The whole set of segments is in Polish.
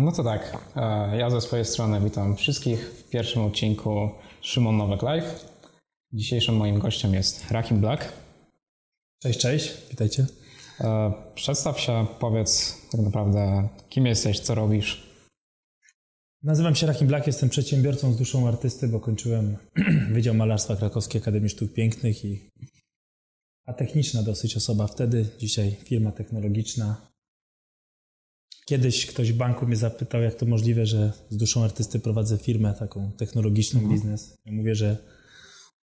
No to tak, ja ze swojej strony witam wszystkich w pierwszym odcinku Szymon Nowek Live. Dzisiejszym moim gościem jest Rahim Black. Cześć, cześć, witajcie. Przedstaw się, powiedz tak naprawdę, kim jesteś, co robisz. Nazywam się Rahim Black, jestem przedsiębiorcą z duszą artysty, bo kończyłem Wydział Malarstwa Krakowskiej Akademii Sztuk Pięknych i a techniczna dosyć osoba wtedy, dzisiaj firma technologiczna, Kiedyś ktoś w banku mnie zapytał, jak to możliwe, że z duszą artysty prowadzę firmę taką technologiczną, mhm. biznes. Ja mówię, że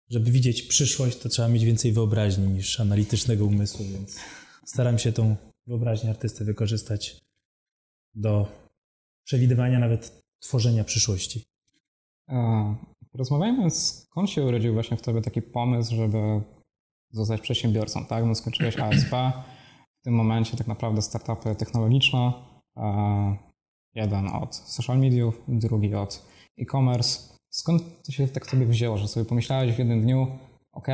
żeby widzieć przyszłość, to trzeba mieć więcej wyobraźni niż analitycznego umysłu, więc staram się tą wyobraźnię artysty wykorzystać do przewidywania, nawet tworzenia przyszłości. Rozmawiajmy, skąd się urodził właśnie w tobie taki pomysł, żeby zostać przedsiębiorcą, tak? No skończyłeś ASP, w tym momencie tak naprawdę startupy technologiczne, Jeden od social mediów, drugi od e-commerce. Skąd to się tak sobie wzięło, że sobie pomyślałeś w jednym dniu, ok,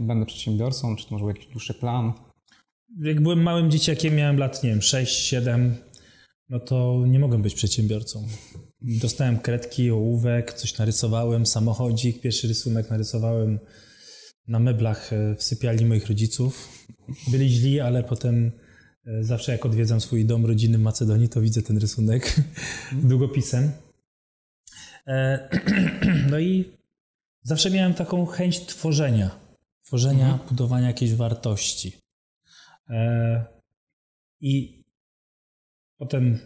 będę przedsiębiorcą, czy to może był jakiś dłuższy plan? Jak byłem małym dzieciakiem, miałem lat, nie wiem, 6, 7, no to nie mogłem być przedsiębiorcą. Dostałem kredki, ołówek, coś narysowałem, samochodzik, pierwszy rysunek narysowałem na meblach e, w sypialni moich rodziców. Byli źli, ale potem E, zawsze jak odwiedzam swój dom rodzinny w Macedonii, to widzę ten rysunek długopisem. E, no i zawsze miałem taką chęć tworzenia, tworzenia, mhm. budowania jakiejś wartości. E, I potem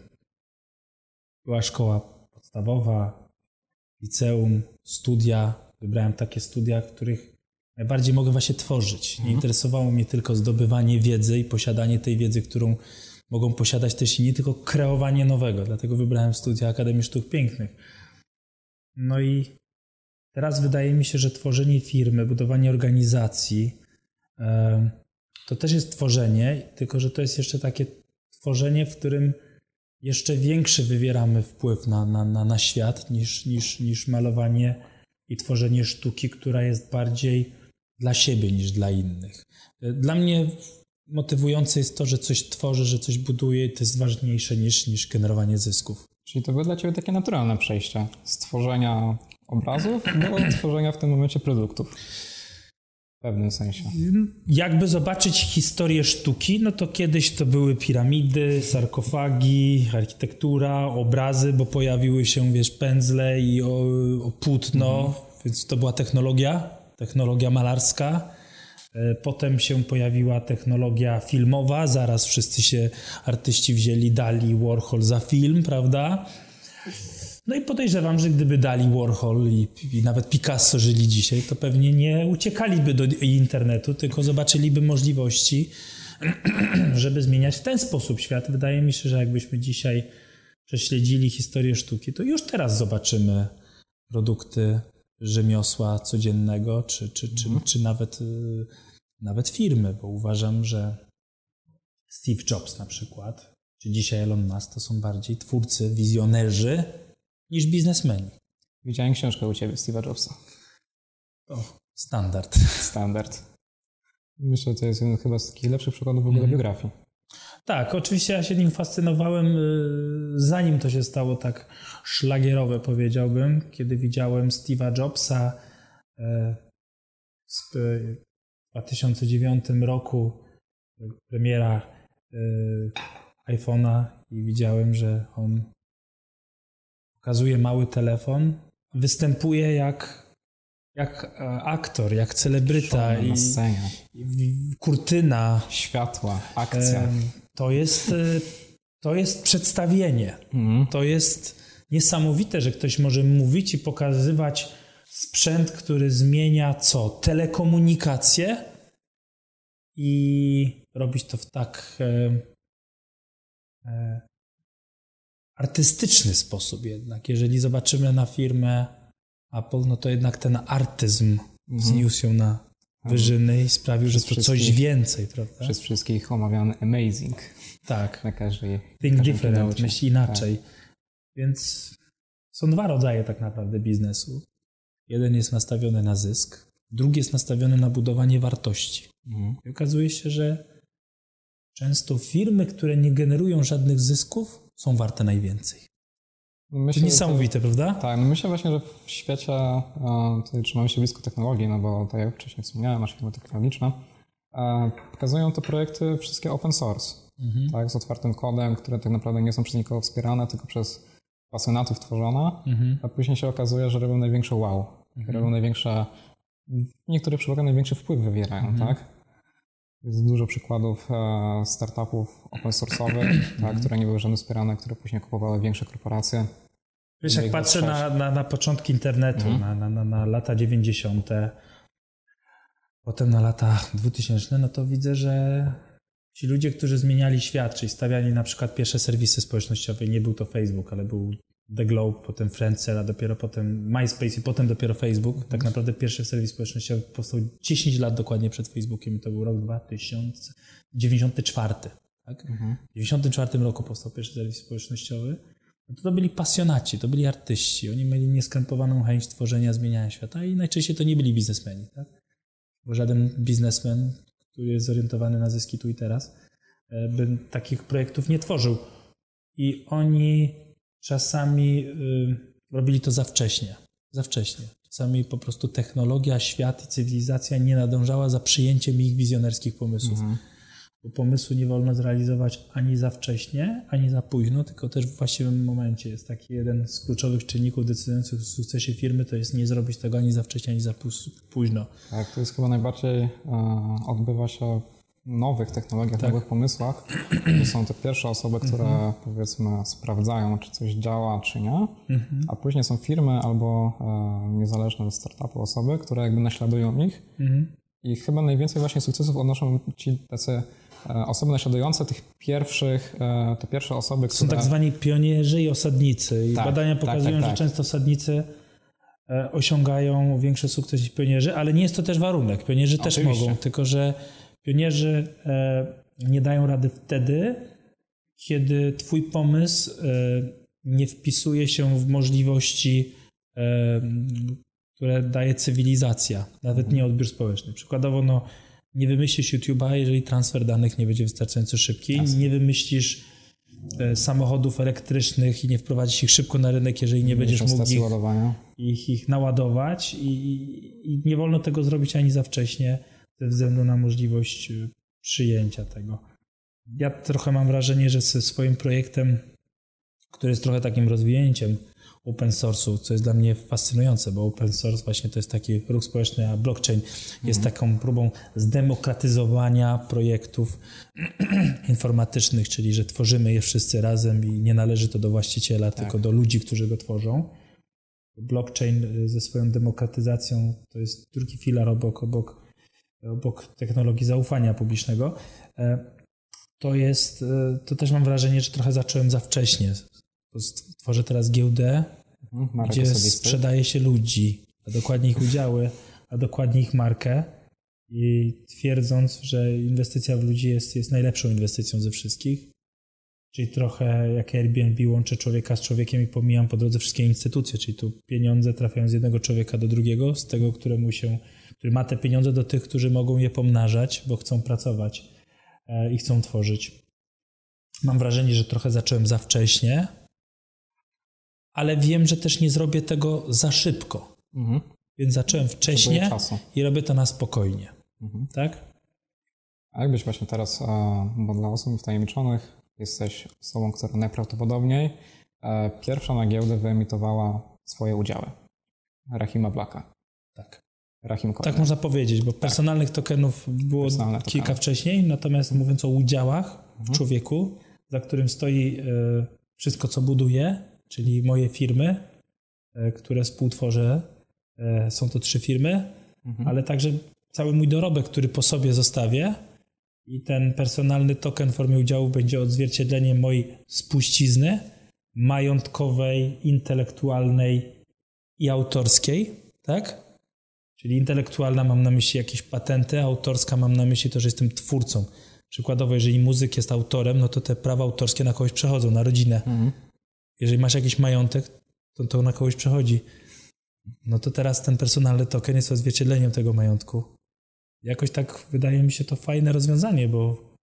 była szkoła podstawowa, liceum, studia. Wybrałem takie studia, w których Najbardziej mogę właśnie tworzyć. Nie mhm. interesowało mnie tylko zdobywanie wiedzy i posiadanie tej wiedzy, którą mogą posiadać też inni, tylko kreowanie nowego. Dlatego wybrałem studia Akademii Sztuk Pięknych. No i teraz wydaje mi się, że tworzenie firmy, budowanie organizacji to też jest tworzenie, tylko że to jest jeszcze takie tworzenie, w którym jeszcze większy wywieramy wpływ na, na, na, na świat niż, niż, niż malowanie i tworzenie sztuki, która jest bardziej dla siebie niż dla innych. Dla mnie motywujące jest to, że coś tworzę, że coś buduję to jest ważniejsze niż, niż generowanie zysków. Czyli to było dla Ciebie takie naturalne przejście z tworzenia obrazów do tworzenia w tym momencie produktów. W pewnym sensie. Jakby zobaczyć historię sztuki, no to kiedyś to były piramidy, sarkofagi, architektura, obrazy, bo pojawiły się, wiesz, pędzle i o, o płótno, mhm. więc to była technologia technologia malarska. E, potem się pojawiła technologia filmowa, zaraz wszyscy się artyści wzięli, dali Warhol za film, prawda? No i podejrzewam, że gdyby dali Warhol i, i, nawet Picasso żyli dzisiaj, to pewnie nie uciekaliby do internetu, tylko zobaczyliby możliwości, żeby zmieniać w ten sposób świat. Wydaje mi się, że jakbyśmy dzisiaj prześledzili historię sztuki, to już teraz zobaczymy produkty rzemiosła codziennego, czy, czy, czy, mhm. czy nawet, y, nawet firmy, bo uważam, że Steve Jobs na przykład, czy dzisiaj Elon Musk to są bardziej twórcy, wizjonerzy niż biznesmeni. Widziałem książkę u Ciebie, Steve'a Jobsa. To standard. Standard. Myślę, że to jest jeden chyba z takich lepszych przykładów w ogóle mm. biografii. Tak, oczywiście ja się nim fascynowałem, y, zanim to się stało tak szlagierowe, powiedziałbym, kiedy widziałem Steve'a Jobsa y, w 2009 roku, premiera y, iPhone'a i widziałem, że on pokazuje mały telefon, występuje jak jak e, aktor, jak celebryta i, i, kurtyna. Światła, akcja. To jest, e, to jest przedstawienie. Mhm. To jest niesamowite, że ktoś może mówić i pokazywać sprzęt, który zmienia co? Telekomunikację i robić to w tak e, e, artystyczny sposób jednak. Jeżeli zobaczymy na firmę Apple, no to jednak ten artyzm mhm. wzniósł się na wyżyny i sprawił, że to coś więcej, prawda? Przez wszystkich omawiany amazing. Tak. Na każdej Think na different, myśli inaczej. Tak. Więc są dwa rodzaje tak naprawdę biznesu. Jeden jest nastawiony na zysk, drugi jest nastawiony na budowanie wartości. Mhm. I okazuje się, że często firmy, które nie generują żadnych zysków, są warte najwięcej. Myślę, to niesamowite, to, prawda? Tak, no myślę właśnie, że w świecie e, tutaj trzymamy się blisko technologii, no bo tak jak wcześniej wspomniałem, nasze firmy technologiczne e, pokazują te projekty wszystkie open source, mhm. tak, z otwartym kodem, które tak naprawdę nie są przez nikogo wspierane, tylko przez pasjonatów tworzone, mhm. a później się okazuje, że robią największe wow, mhm. robią największe, w niektórych przypadkach największy wpływ wywierają, mhm. tak? Jest dużo przykładów e, startupów open source'owych, tak, które nie były żadne wspierane, które później kupowały większe korporacje. Wiesz, jak patrzę na, na, na początki internetu, mhm. na, na, na lata 90., potem na lata 2000, no to widzę, że ci ludzie, którzy zmieniali świat, czyli stawiali na przykład pierwsze serwisy społecznościowe, nie był to Facebook, ale był The Globe, potem Friendster, a dopiero potem MySpace i potem dopiero Facebook. Tak mhm. naprawdę pierwszy serwis społecznościowy powstał 10 lat dokładnie przed Facebookiem i to był rok 2094. Tak? Mhm. W 1994 roku powstał pierwszy serwis społecznościowy. No to, byli pasjonaci, to byli artyści. Oni mieli nieskrępowaną chęć tworzenia, zmieniania świata i najczęściej to nie byli biznesmeni. Tak? Bo żaden biznesmen, który jest zorientowany na zyski tu i teraz, e, by takich projektów nie tworzył. I oni czasami y, robili to za wcześnie. Za wcześnie. Czasami po prostu technologia, świat i cywilizacja nie nadążała za przyjęciem ich wizjonerskich pomysłów. Mhm. Bo pomysłu nie wolno zrealizować ani za wcześnie, ani za późno, tylko też w właściwym momencie. Jest taki jeden z kluczowych czynników decydujących o sukcesie firmy, to jest nie zrobić tego ani za wcześnie, ani za późno. Tak, to jest chyba najbardziej, e, odbywa się nowych technologiach, tak. nowych pomysłach, to są te pierwsze osoby, które mhm. powiedzmy sprawdzają, czy coś działa, czy nie, mhm. a później są firmy albo e, niezależne startupy osoby, które jakby naśladują ich mhm. i chyba najwięcej właśnie sukcesów odnoszą ci tacy osoby naśladujące tych pierwszych, e, te pierwsze osoby, które... Są tak zwani pionierzy i osadnicy i tak, badania tak, pokazują, tak, tak, że często osadnicy e, osiągają większy sukces niż pionierzy, ale nie jest to też warunek. Pionierzy też mogą, tylko że Pionierzy e, nie dają rady wtedy, kiedy Twój pomysł e, nie wpisuje się w możliwości, e, które daje cywilizacja, nawet nie odbiór społeczny. Przykładowo, no, nie wymyślisz YouTube'a, jeżeli transfer danych nie będzie wystarczająco szybki, Jasne. nie wymyślisz samochodów elektrycznych i nie wprowadzisz ich szybko na rynek, jeżeli nie będziesz mógł ich, ich, ich, naładować I, i, nie wolno tego zrobić ani za wcześnie ze względu na możliwość y, przyjęcia tego. Ja trochę mam wrażenie, że ze swoim projektem, który jest trochę takim rozwinięciem open source'u, co jest dla mnie fascynujące, bo open source właśnie to jest taki ruch społeczny, a blockchain jest mhm. taką próbą zdemokratyzowania projektów informatycznych, czyli że tworzymy je wszyscy razem i nie należy to do właściciela, tak. tylko do ludzi, którzy go tworzą. Blockchain y, ze swoją demokratyzacją to jest drugi filar obok, obok obok technologii zaufania publicznego, e, to jest, e, to też mam wrażenie, że trochę zacząłem za wcześnie. Tworzę teraz giełdę, mhm, gdzie sprzedaje się ludzi, a dokładnie ich udziały, a dokładnie ich markę i twierdząc, że inwestycja w ludzi jest, jest najlepszą inwestycją ze wszystkich. Czyli trochę jak Airbnb łączę człowieka z człowiekiem i pomijam po drodze wszystkie instytucje, czyli tu pieniądze trafiają z jednego człowieka do drugiego, z tego, któremu się który ma te pieniądze do tych, którzy mogą je pomnażać, bo chcą pracować e, i chcą tworzyć. Mam wrażenie, że trochę zacząłem za wcześnie, ale wiem, że też nie zrobię tego za szybko. Mhm. Więc zacząłem wcześniej i robię to na spokojnie. Mhm. Tak? A jakbyś właśnie teraz, e, bo dla osób wtajemniczonych jesteś osobą, która najprawdopodobniej e, pierwsza na giełdę wyemitowała swoje udziały. Rahima Blaka. Tak. Rahim Tak można powiedzieć, bo tak. personalnych tokenów było Personalne kilka tokeny. wcześniej, natomiast mówiąc o udziałach mhm. w człowieku, za którym stoi e, wszystko, co buduje, czyli moje firmy, e, które współtworzę, e, są to trzy firmy, mhm. ale także cały mój dorobek, który po sobie zostawię i ten personalny token w formie udziału będzie odzwierciedleniem mojej spuścizny majątkowej, intelektualnej i autorskiej, tak? Czyli intelektualna mam na myśli jakieś patenty, autorska mam na myśli to, że jestem twórcą. Przykładowo, jeżeli muzyk jest autorem, no to te prawa autorskie na kogoś przechodzą, na rodzinę. Mhm. Jeżeli masz jakiś majątek, to to na kogoś przechodzi. No to teraz ten personalny token jest odzwierciedleniem tego majątku. Jakoś tak wydaje mi się to fajne rozwiązanie, bo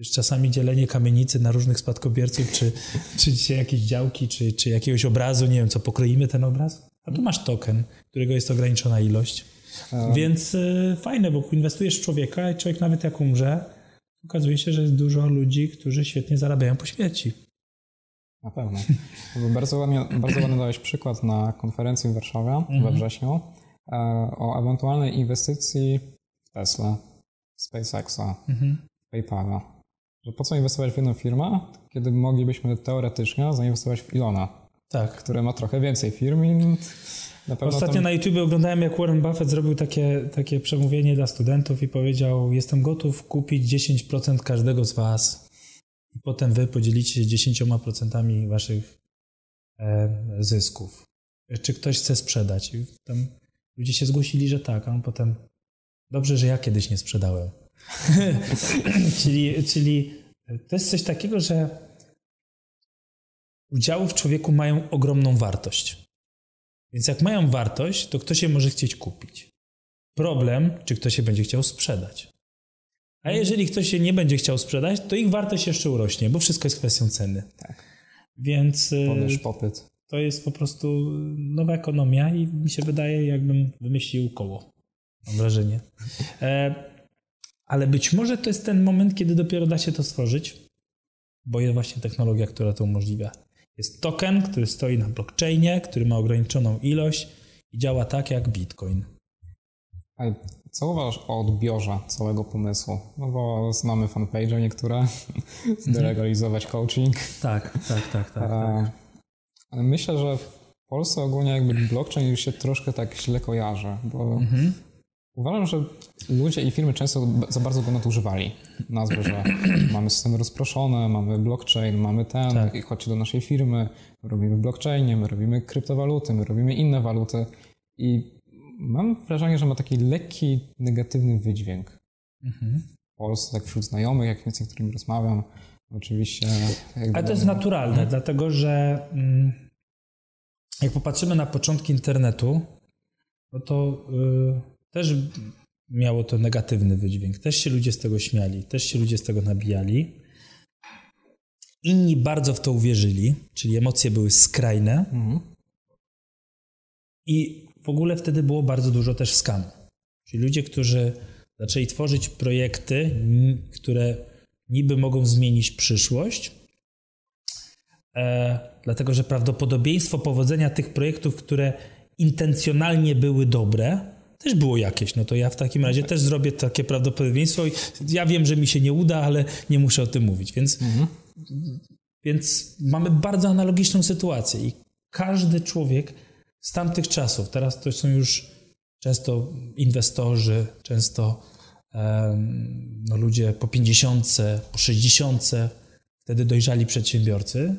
Wiesz, czasami dzielenie kamienicy na różnych spadkobierców, czy, czy dzisiaj jakieś działki, czy, czy jakiegoś obrazu, nie wiem, co pokroimy ten obraz. A tu masz token, którego jest ograniczona ilość. A... Więc y, fajne, bo inwestujesz w człowieka i człowiek nawet jak umrze, okazuje się, że jest dużo ludzi, którzy świetnie zarabiają po śmierci. Na pewno. Bardzo ładnie, bardzo ładny dałeś przykład na konferencji w Warszawie mhm. we wrześniu e, o ewentualnej inwestycji w Tesla, SpaceXa, mhm. PayPala. Że po co inwestować w jedną firmę, kiedy moglibyśmy teoretycznie zainwestować w Ilona, tak. który ma trochę więcej firm i Ostatnio tam... na YouTube oglądałem, jak Warren Buffett zrobił takie, takie przemówienie dla studentów i powiedział: Jestem gotów kupić 10% każdego z Was i potem wy podzielicie się 10% waszych e, zysków. Czy ktoś chce sprzedać? I tam ludzie się zgłosili, że tak, a on potem dobrze, że ja kiedyś nie sprzedałem. czyli, czyli to jest coś takiego, że udziały w człowieku mają ogromną wartość. Więc jak mają wartość, to kto się może chcieć kupić? Problem, czy ktoś się będzie chciał sprzedać. A jeżeli ktoś się nie będzie chciał sprzedać, to ich wartość jeszcze urośnie, bo wszystko jest kwestią ceny. Tak. Więc y, Podaż popyt. to jest po prostu nowa ekonomia i mi się wydaje, jakbym wymyślił koło. Mam wrażenie. E, ale być może to jest ten moment, kiedy dopiero da się to stworzyć, bo jest właśnie technologia, która to umożliwia. Jest token, który stoi na blockchainie, który ma ograniczoną ilość i działa tak jak Bitcoin. Co uważasz o odbiorze całego pomysłu? No bo znamy fanpage niektóre, zdelegalizować coaching. Tak, tak, tak, tak. tak. Ale myślę, że w Polsce ogólnie jakby blockchain już się troszkę tak źle kojarzy, bo mhm. uważam, że ludzie i firmy często za bardzo go nadużywali. Nazwy, że mamy systemy rozproszone, mamy blockchain, mamy ten, tak. i chodźcie do naszej firmy, my robimy blockchainie, my robimy kryptowaluty, my robimy inne waluty i mam wrażenie, że ma taki lekki, negatywny wydźwięk. Mhm. W Polsce, tak wśród znajomych, jak z niektórymi rozmawiam, oczywiście. Ale to jest naturalne, mhm. dlatego że mm, jak popatrzymy na początki internetu, no to yy, też miało to negatywny wydźwięk. Też się ludzie z tego śmiali, też się ludzie z tego nabijali. Inni bardzo w to uwierzyli, czyli emocje były skrajne. Mhm. I w ogóle wtedy było bardzo dużo też skam. Czyli ludzie, którzy zaczęli tworzyć projekty, które niby mogą zmienić przyszłość, e, dlatego że prawdopodobieństwo powodzenia tych projektów, które intencjonalnie były dobre, też było jakieś. No to ja w takim razie też zrobię takie prawdopodobieństwo i ja wiem, że mi się nie uda, ale nie muszę o tym mówić. Więc, mhm. więc mamy bardzo analogiczną sytuację i każdy człowiek z tamtych czasów. Teraz to są już często inwestorzy, często um, no, ludzie po 50, po 60, wtedy dojrzali przedsiębiorcy,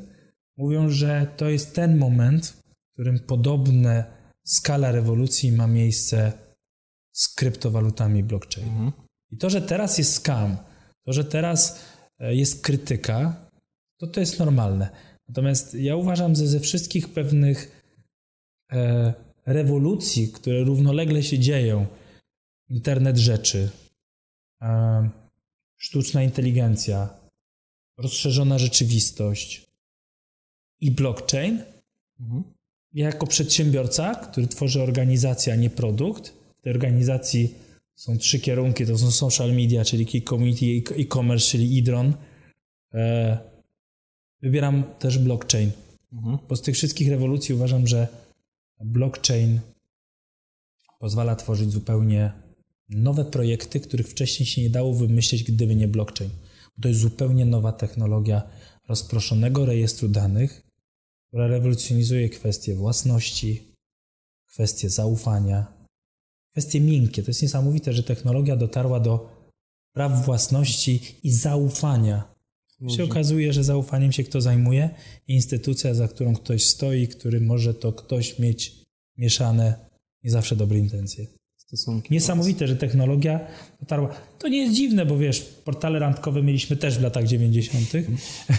mówią, że to jest ten moment, w którym podobna skala rewolucji ma miejsce z kryptowalutami blockchain. Mhm. I to, że teraz jest scam, to, że teraz e, jest krytyka, to to jest normalne. Natomiast ja uważam, że ze wszystkich pewnych rewolucji, które równolegle się dzieją, internet rzeczy, e, sztuczna inteligencja, rozszerzona rzeczywistość i blockchain, mhm. ja jako przedsiębiorca, który tworzy organizację, a nie produkt, w tej organizacji są trzy kierunki, to są social media, czyli key community, e-commerce, czyli Idron. E, wybieram też blockchain. Mhm. Bo z tych wszystkich rewolucji uważam, że blockchain pozwala tworzyć zupełnie nowe projekty, których wcześniej się nie dało wymyślić, gdyby nie blockchain. To jest zupełnie nowa technologia rozproszonego rejestru danych, która rewolucjonizuje kwestie własności, kwestie zaufania, kwestie miękkie. To jest niesamowite, że technologia dotarła do praw własności i zaufania Ludzi. się okazuje, że zaufaniem się kto zajmuje, instytucja, za którą ktoś stoi, który może to ktoś mieć mieszane, nie zawsze dobre intencje. Stosunki Niesamowite, że technologia dotarła. To nie jest dziwne, bo wiesz, portale randkowe mieliśmy też w latach 90.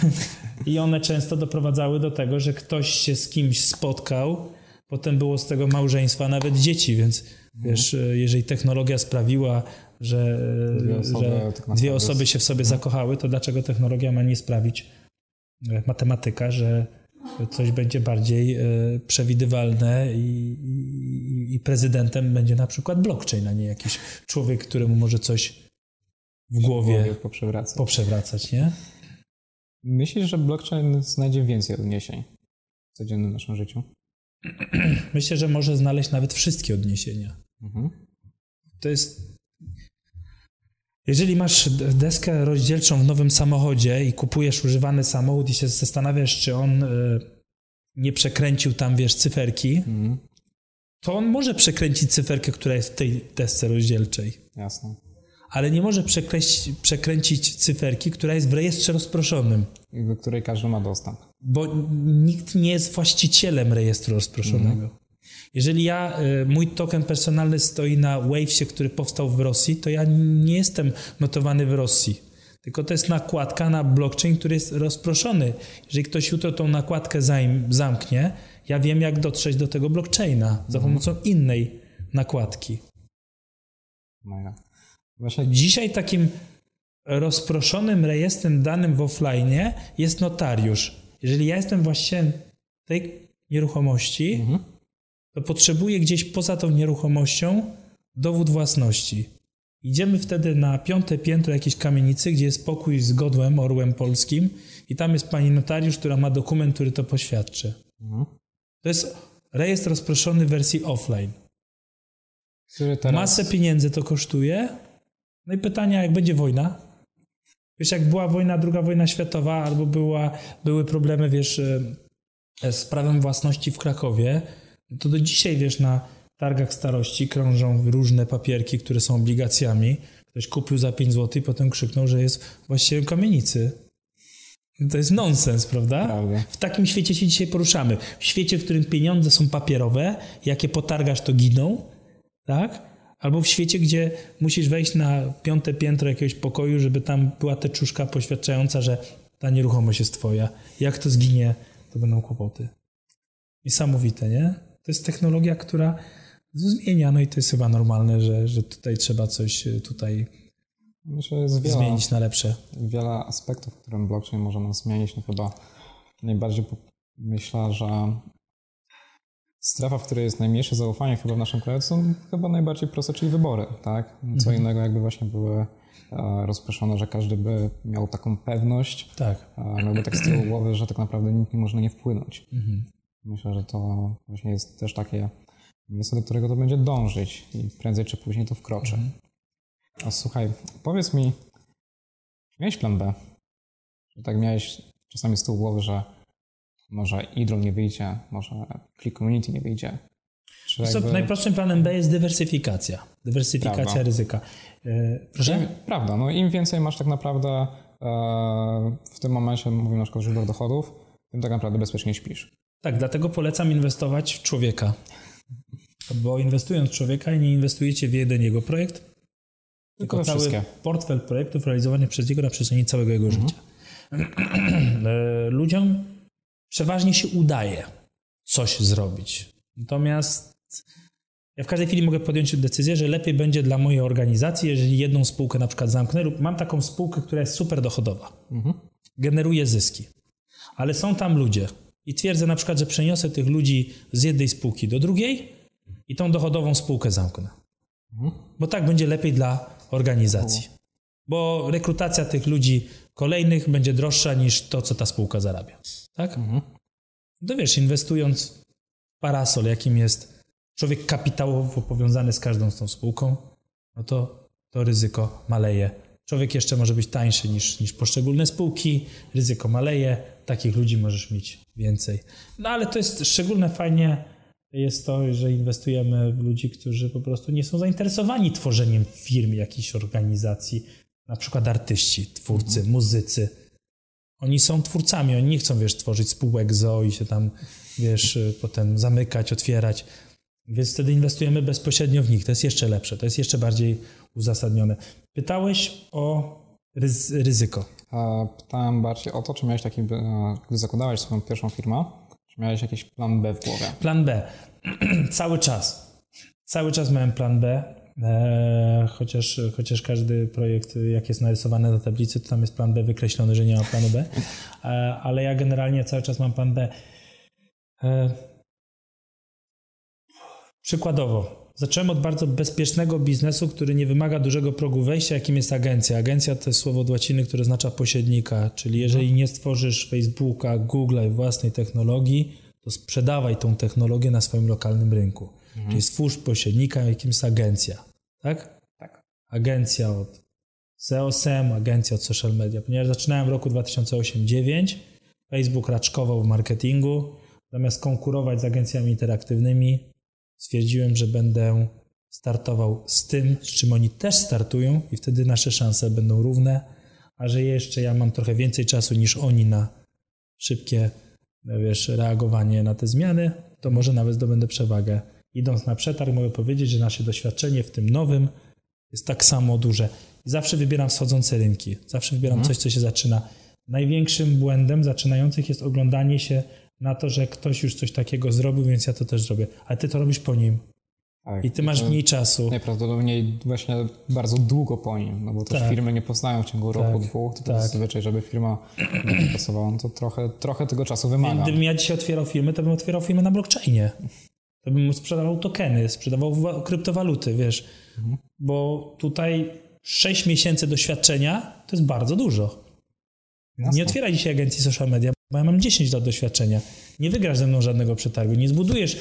i one często doprowadzały do tego, że ktoś się z kimś spotkał, potem było z tego małżeństwa nawet dzieci, więc wiesz, jeżeli technologia sprawiła, że dwie osoby, że tak dwie osoby się w sobie zakochały, to dlaczego technologia ma nie sprawić, e, matematyka, że coś będzie bardziej e, przewidywalne i, i, i prezydentem będzie na przykład blockchain, a nie jakiś człowiek, któremu może coś w głowie, w głowie poprzewracać. poprzewracać, nie? Myślisz, że blockchain znajdzie więcej odniesień w codziennym naszym życiu? Myślę, że może znaleźć nawet wszystkie odniesienia. Mhm. To jest. Jeżeli masz deskę rozdzielczą w nowym samochodzie i kupujesz używany samochód i się zastanawiasz, czy on y, nie przekręcił tam, wiesz, cyferki, mhm. to on może przekręcić cyferkę, która jest w tej desce rozdzielczej. Jasne ale nie może przekręcić, przekręcić cyferki, która jest w rejestrze rozproszonym. I do której każdy ma dostęp. Bo nikt nie jest właścicielem rejestru rozproszonego. Jeżeli ja, y, mój token personalny stoi na Wavesie, który powstał w Rosji, to ja nie jestem notowany w Rosji. Tylko to jest nakładka na blockchain, który jest rozproszony. Jeżeli ktoś jutro tą nakładkę zamknie, ja wiem, jak dotrzeć do tego blockchaina za mhm. pomocą innej nakładki. Mega. Właśnie dzisiaj takim rozproszonym rejestrem danym w offline jest notariusz. Jeżeli ja jestem właścicielem tej nieruchomości, mhm. To potrzebuję gdzieś poza tą nieruchomością dowód własności. Idziemy wtedy na piąte piętro jakiejś kamienicy, gdzie jest pokój z godłem, orłem polskim i tam jest pani notariusz, która ma dokument, który to poświadczy. Mhm. To jest rejestr rozproszony w wersji offline. Teraz... Masę pieniędzy to kosztuje, no i pytania, jak będzie wojna? Wiesz, jak była wojna, druga wojna światowa, albo była, były problemy, wiesz, e, z prawem własności w Krakowie, to do dzisiaj, wiesz, na targach starości krążą różne papierki, które są obligacjami. Ktoś kupił za 5 zł i potem krzyknął, że jest właścicielem kamienicy. To jest nonsens, prawda? prawda? W takim świecie się dzisiaj poruszamy. W świecie, w którym pieniądze są papierowe, jakie potargasz, to giną, tak? Albo w świecie, gdzie musisz wejść na piąte piętro jakiegoś pokoju, żeby tam była teczuszka poświadczająca, że ta nieruchomość jest twoja. Jak to zginie, to będą kłopoty. Niesamowite, nie? To jest technologia, która zmienia, no i to jest chyba normalne, że, że tutaj trzeba coś e, tutaj Myślę, jest wiele, zmienić na lepsze. Wiele aspektów, w którym blockchain może nas zmienić. No chyba najbardziej myślę, że strefa, w której jest najmniejsze zaufanie chyba w naszym kraju, są chyba najbardziej proste, czyli wybory, tak? Co mhm. innego jakby właśnie były e, rozproszone, że każdy by miał taką pewność, tak. E, miałby tak z tyłu głowy, że tak naprawdę nikt nie może nie wpłynąć. Mhm. Myślę, że to właśnie jest też takie miejsce, do którego to będzie dążyć i prędzej czy później to wkroczy. Mhm. A słuchaj, powiedz mi, czy miałeś plan B? Czy tak miałeś czasami z tyłu głowy, że może Idrol nie wyjdzie, może Click Community nie wyjdzie. Co, jakby... Najprostszym planem B jest dywersyfikacja. Dywersyfikacja prawda. ryzyka. Yy, proszę? Im, prawda. No Im więcej masz tak naprawdę e, w tym momencie, mówimy na przykład o źródłach dochodów, tym tak naprawdę bezpiecznie śpisz. Tak, dlatego polecam inwestować w człowieka. Bo inwestując w człowieka nie inwestujecie w jeden jego projekt, tylko, tylko cały wszystkie. portfel projektów realizowanych przez niego na przestrzeni całego jego mhm. życia. E, ludziom przeważnie się udaje coś zrobić. Natomiast ja w każdej chwili mogę podjąć decyzję, że lepiej będzie dla mojej organizacji, jeżeli jedną spółkę na przykład zamknę lub mam taką spółkę, która jest super dochodowa, mhm. generuje zyski, ale są tam ludzie i twierdzę na przykład, że przeniosę tych ludzi z jednej spółki do drugiej i tą dochodową spółkę zamknę. Mhm. Bo tak będzie lepiej dla organizacji. Bo rekrutacja tych ludzi kolejnych będzie droższa niż to, co ta spółka zarabia. Tak? Mhm. No wiesz, inwestując w parasol, jakim jest człowiek kapitałowo powiązany z każdą z tą spółką, no to to ryzyko maleje. Człowiek jeszcze może być tańszy niż, niż poszczególne spółki, ryzyko maleje, takich ludzi możesz mieć więcej. No ale to jest szczególne fajnie jest to, że inwestujemy w ludzi, którzy po prostu nie są zainteresowani tworzeniem firm, jakiejś organizacji, na przykład artyści, twórcy, mhm. muzycy. Oni są twórcami, oni nie chcą, wiesz, tworzyć spółek ZO i się tam, wiesz, potem zamykać, otwierać. Więc wtedy inwestujemy bezpośrednio w nich. To jest jeszcze lepsze, to jest jeszcze bardziej uzasadnione. Pytałeś o ryzyko. Pytałem bardziej o to, czy miałeś taki, e, gdy zakładałeś swoją pierwszą firmę, czy miałeś jakiś plan B w głowie? Plan B. Cały czas. Cały czas miałem plan B. E, chociaż, chociaż każdy projekt, jak jest narysowany na tablicy, to tam jest plan B wykreślony, że nie ma planu B. E, ale ja generalnie cały czas mam plan B. Przykładowo, zacząłem od bardzo bezpiecznego biznesu, który nie wymaga dużego progu wejścia, jakim jest agencja. Agencja to jest słowo od łaciny, które oznacza pośrednika, czyli jeżeli nie stworzysz Facebooka, Google'a i własnej technologii, to sprzedawaj tą technologię na swoim lokalnym rynku. Mhm. Czyli stwórz pośrednika, jakim jest agencja. Tak? Tak. Agencja od SEO-SEM, agencja od social media. Ponieważ zaczynałem w roku 2008-2009, Facebook raczkował w marketingu. Zamiast konkurować z agencjami interaktywnymi, stwierdziłem, że będę startował z tym, z czym oni też startują i wtedy nasze szanse będą równe, a że jeszcze ja mam trochę więcej czasu niż oni na szybkie wiesz, reagowanie na te zmiany, to może nawet zdobędę przewagę. Idąc na przetarg, mogę powiedzieć, że nasze doświadczenie w tym nowym jest tak samo duże. zawsze wybieram wschodzące rynki, zawsze wybieram mhm. coś, co się zaczyna. Największym błędem zaczynających jest oglądanie się na to, że ktoś już coś takiego zrobił, więc ja to też zrobię. Ale ty to robisz po nim. Tak, I ty masz mniej czasu. Najprawdopodobniej właśnie bardzo długo po nim, no bo też tak. firmy nie powstają w ciągu roku, tak. dwóch. To tak. jest zwyczaj, żeby firma pracowała, no to trochę, trochę tego czasu wymaga. Gdybym ja dzisiaj otwierał firmę, to bym otwierał firmę na blockchainie. To bym sprzedawał tokeny, sprzedawał kryptowaluty, wiesz. Mhm. Bo tutaj 6 miesięcy doświadczenia to jest bardzo dużo. Jasne. Nie otwieraj dzisiaj agencji social media, bo ja mam 10 lat doświadczenia. Nie wygrasz ze mną żadnego przetargu, nie zbudujesz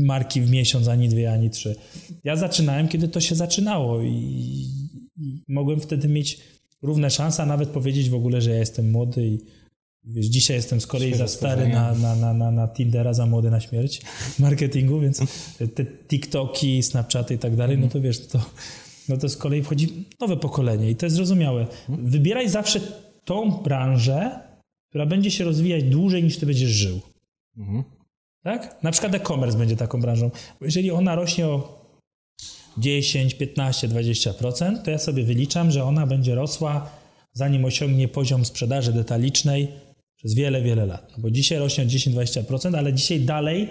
marki w miesiąc, ani dwie, ani trzy. Ja zaczynałem, kiedy to się zaczynało i, i mogłem wtedy mieć równe szanse, a nawet powiedzieć w ogóle, że ja jestem młody i wiesz, dzisiaj jestem z kolei za stary na, na, na, na, na Tindera, za młody na śmierć marketingu, więc te TikToki, Snapchaty i tak dalej, no to wiesz, to, no to z kolei wchodzi nowe pokolenie i to jest zrozumiałe. Wybieraj zawsze tą branżę, która będzie się rozwijać dłużej niż ty będziesz żył. Mhm. Tak? Na przykład e-commerce będzie taką branżą. Bo jeżeli ona rośnie o 10, 15, 20%, to ja sobie wyliczam, że ona będzie rosła, zanim osiągnie poziom sprzedaży detalicznej przez wiele, wiele lat. No bo dzisiaj rośnie o 10-20%, ale dzisiaj dalej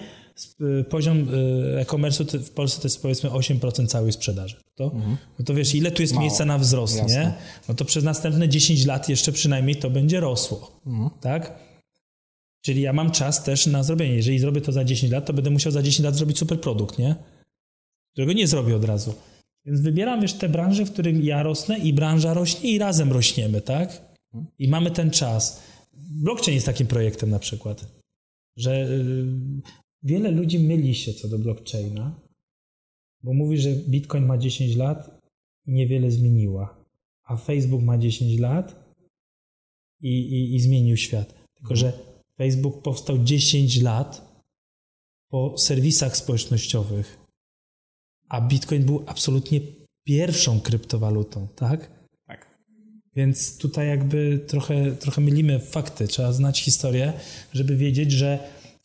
poziom y, e-commerce w Polsce to jest powiedzmy 8% całej sprzedaży. To, mhm. No to wiesz, ile tu jest Mało. miejsca na wzrost, Jasne. nie? No to przez następne 10 lat jeszcze przynajmniej to będzie rosło, mhm. tak? Czyli ja mam czas też na zrobienie. Jeżeli zrobię to za 10 lat, to będę musiał za 10 lat zrobić super produkt, nie? Którego nie zrobię od razu. Więc wybieram wiesz te branże, w którym ja rosnę i branża rośnie i razem rośniemy, tak? I mamy ten czas. Blockchain jest takim projektem na przykład, że y, wiele ludzi myli się co do blockchaina, bo mówi, że Bitcoin ma 10 lat i niewiele zmieniła, a Facebook ma 10 lat i, i, i zmienił świat. Tylko, że Facebook powstał 10 lat po serwisach społecznościowych, a Bitcoin był absolutnie pierwszą kryptowalutą, tak? Tak. Więc tutaj jakby trochę, trochę mylimy fakty. Trzeba znać historię, żeby wiedzieć, że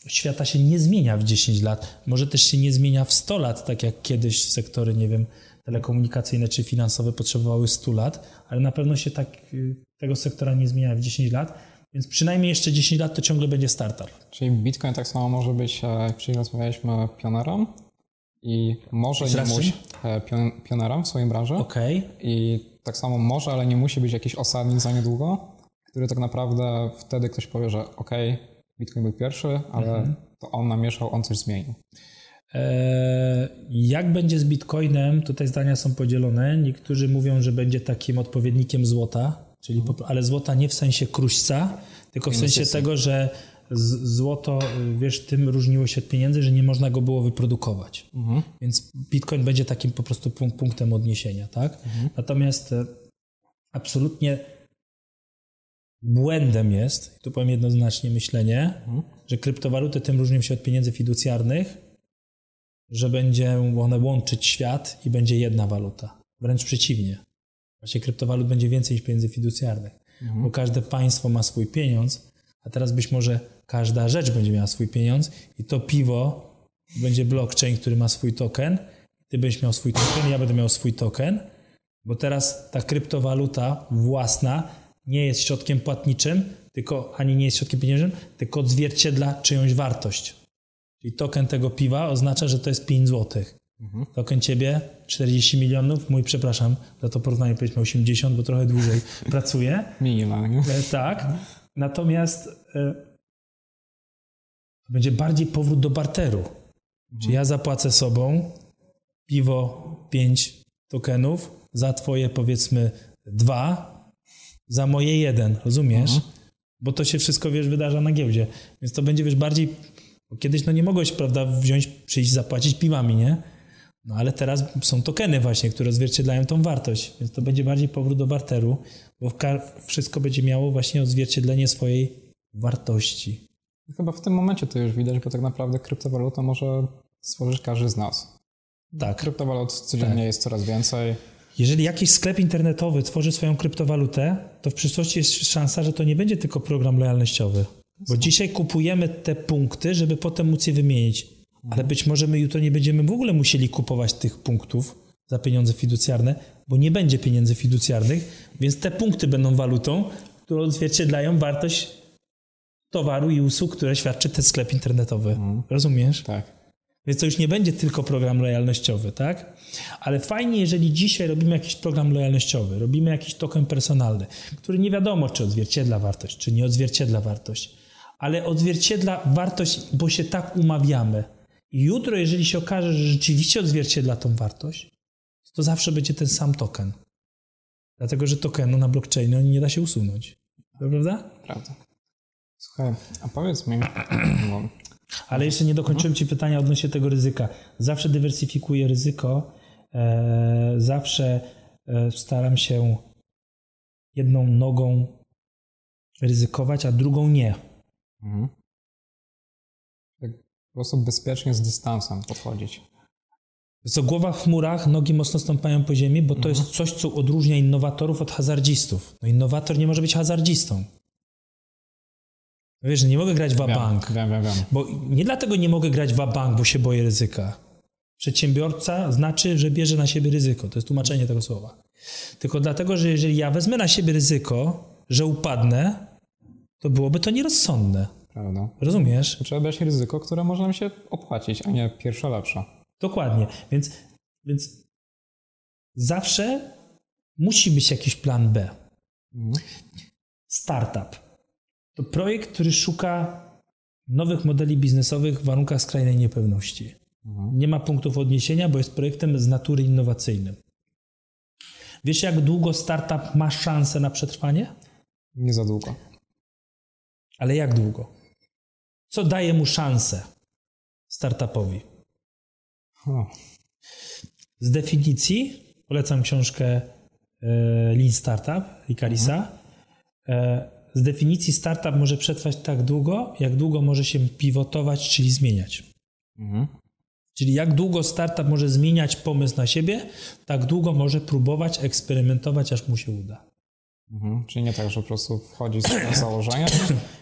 świata się nie zmienia w 10 lat. Może też się nie zmienia w 100 lat, tak jak kiedyś sektory, nie wiem, telekomunikacyjne czy finansowe potrzebowały 100 lat, ale na pewno się tak y, tego sektora nie zmienia w 10 lat. Więc przynajmniej jeszcze 10 lat to ciągle będzie startup. Czyli Bitcoin tak samo może być, e, jak wcześniej rozmawialiśmy, pionerem i może nie musi e, pion, pionerem w swojej branży. Okay. I tak samo może, ale nie musi być jakiś osadnik za niedługo, który tak naprawdę wtedy ktoś powie, że ok, Bitcoin był pierwszy, ale mhm. to on namieszał, on coś zmienił. E, jak będzie z Bitcoinem? Tutaj zdania są podzielone. Niektórzy mówią, że będzie takim odpowiednikiem złota, Czyli, ale złota nie w sensie kruśca, tylko w sensie tego, że złoto, wiesz, tym różniło się od pieniędzy, że nie można go było wyprodukować. Mhm. Więc Bitcoin będzie takim po prostu punktem odniesienia, tak? Mhm. Natomiast e, absolutnie błędem jest, tu powiem jednoznacznie myślenie, mhm. że kryptowaluty tym różnią się od pieniędzy fiducjarnych, że będzie one łączyć świat i będzie jedna waluta. Wręcz przeciwnie. Właśnie kryptowalut będzie więcej niż pieniędzy fiducjarnych, mhm. bo każde państwo ma swój pieniądz, a teraz być może każda rzecz będzie miała swój pieniądz i to piwo będzie blockchain, który ma swój token, ty będziesz miał swój token, ja będę miał swój token, bo teraz ta kryptowaluta własna nie jest środkiem płatniczym, tylko ani nie jest środkiem pieniężnym, tylko odzwierciedla czyjąś wartość. Czyli token tego piwa oznacza, że to jest 5 złotych. Mhm. Token ciebie 40 milionów, mój przepraszam, za to porównanie powiedzmy 80, bo trochę dłużej pracuję. Minimalnie. E, tak. Natomiast e, będzie bardziej powrót do barteru. Mhm. Czy ja zapłacę sobą piwo 5 tokenów za twoje powiedzmy dwa, za moje jeden, rozumiesz? Mhm. Bo to się wszystko, wiesz, wydarza na giełdzie. Więc to będzie, wiesz, bardziej... Kiedyś no nie mogłeś, prawda, wziąć, przyjść, zapłacić piwami, nie? No ale teraz są tokeny właśnie, które odzwierciedlają tą wartość, więc to będzie bardziej powrót do barteru, bo wszystko będzie miało właśnie odzwierciedlenie swojej wartości. Chyba w tym momencie to już widać, bo tak naprawdę kryptowaluta może stworzyć każdy z nas. Tak. Kryptowalut codziennie tak. jest coraz więcej. Jeżeli jakiś sklep internetowy tworzy swoją kryptowalutę, to w przyszłości jest szansa, że to nie będzie tylko program lojalnościowy. Bo dzisiaj kupujemy te punkty, żeby potem móc je wymienić. Ale być może my jutro nie będziemy w ogóle musieli kupować tych punktów za pieniądze fiducjarne, bo nie będzie pieniędzy fiducjarnych, więc te punkty będą walutą, które odzwierciedlają wartość towaru i usług, które świadczy ten sklep internetowy. Mhm. Rozumiesz? Tak. Więc to już nie będzie tylko program lojalnościowy, tak? Ale fajnie, jeżeli dzisiaj robimy jakiś program lojalnościowy, robimy jakiś token personalny, który nie wiadomo, czy odzwierciedla wartość, czy nie odzwierciedla wartość, ale odzwierciedla wartość, bo się tak umawiamy. I jutro, jeżeli się okaże, że rzeczywiście odzwierciedla tą wartość, to zawsze będzie ten sam token. Dlatego, że tokenu na blockchainie nie da się usunąć. Prawda? Prawda. Słuchaj, a powiedz mi... Ale jeszcze nie dokończyłem Ci pytania odnośnie tego ryzyka. Zawsze dywersyfikuję ryzyko, e, zawsze e, staram się jedną nogą ryzykować, a drugą nie. Mhm prostu bezpiecznie z dystansem podchodzić. Co głowa w chmurach, nogi mocno stąpają po ziemi, bo to mhm. jest coś, co odróżnia innowatorów od hazardzistów. No innowator nie może być hazardzistą. Wiesz, nie mogę grać w bank. Wiem, wiem, wiem. Bo nie dlatego nie mogę grać w bank, bo się boję ryzyka. Przedsiębiorca znaczy, że bierze na siebie ryzyko. To jest tłumaczenie tego słowa. Tylko dlatego, że jeżeli ja wezmę na siebie ryzyko, że upadnę, to byłoby to nierozsądne. Prawda. Rozumiesz? Trzeba brać ryzyko, które może nam się opłacić, a nie pierwsza lepsza. Dokładnie. Więc, więc zawsze musi być jakiś plan B. Mhm. Startup to projekt, który szuka nowych modeli biznesowych w warunkach skrajnej niepewności. Mhm. Nie ma punktów odniesienia, bo jest projektem z natury innowacyjnym. Wiesz, jak długo startup ma szansę na przetrwanie? Nie za długo. Ale jak długo? Co daje mu szansę startupowi? Z definicji polecam książkę e, Lean Startup Icarisa. Mhm. Z definicji startup może przetrwać tak długo, jak długo może się pivotować, czyli zmieniać. Mhm. Czyli jak długo startup może zmieniać pomysł na siebie, tak długo może próbować, eksperymentować, aż mu się uda. Mhm. Czyli nie tak, że po prostu wchodzi z założenia,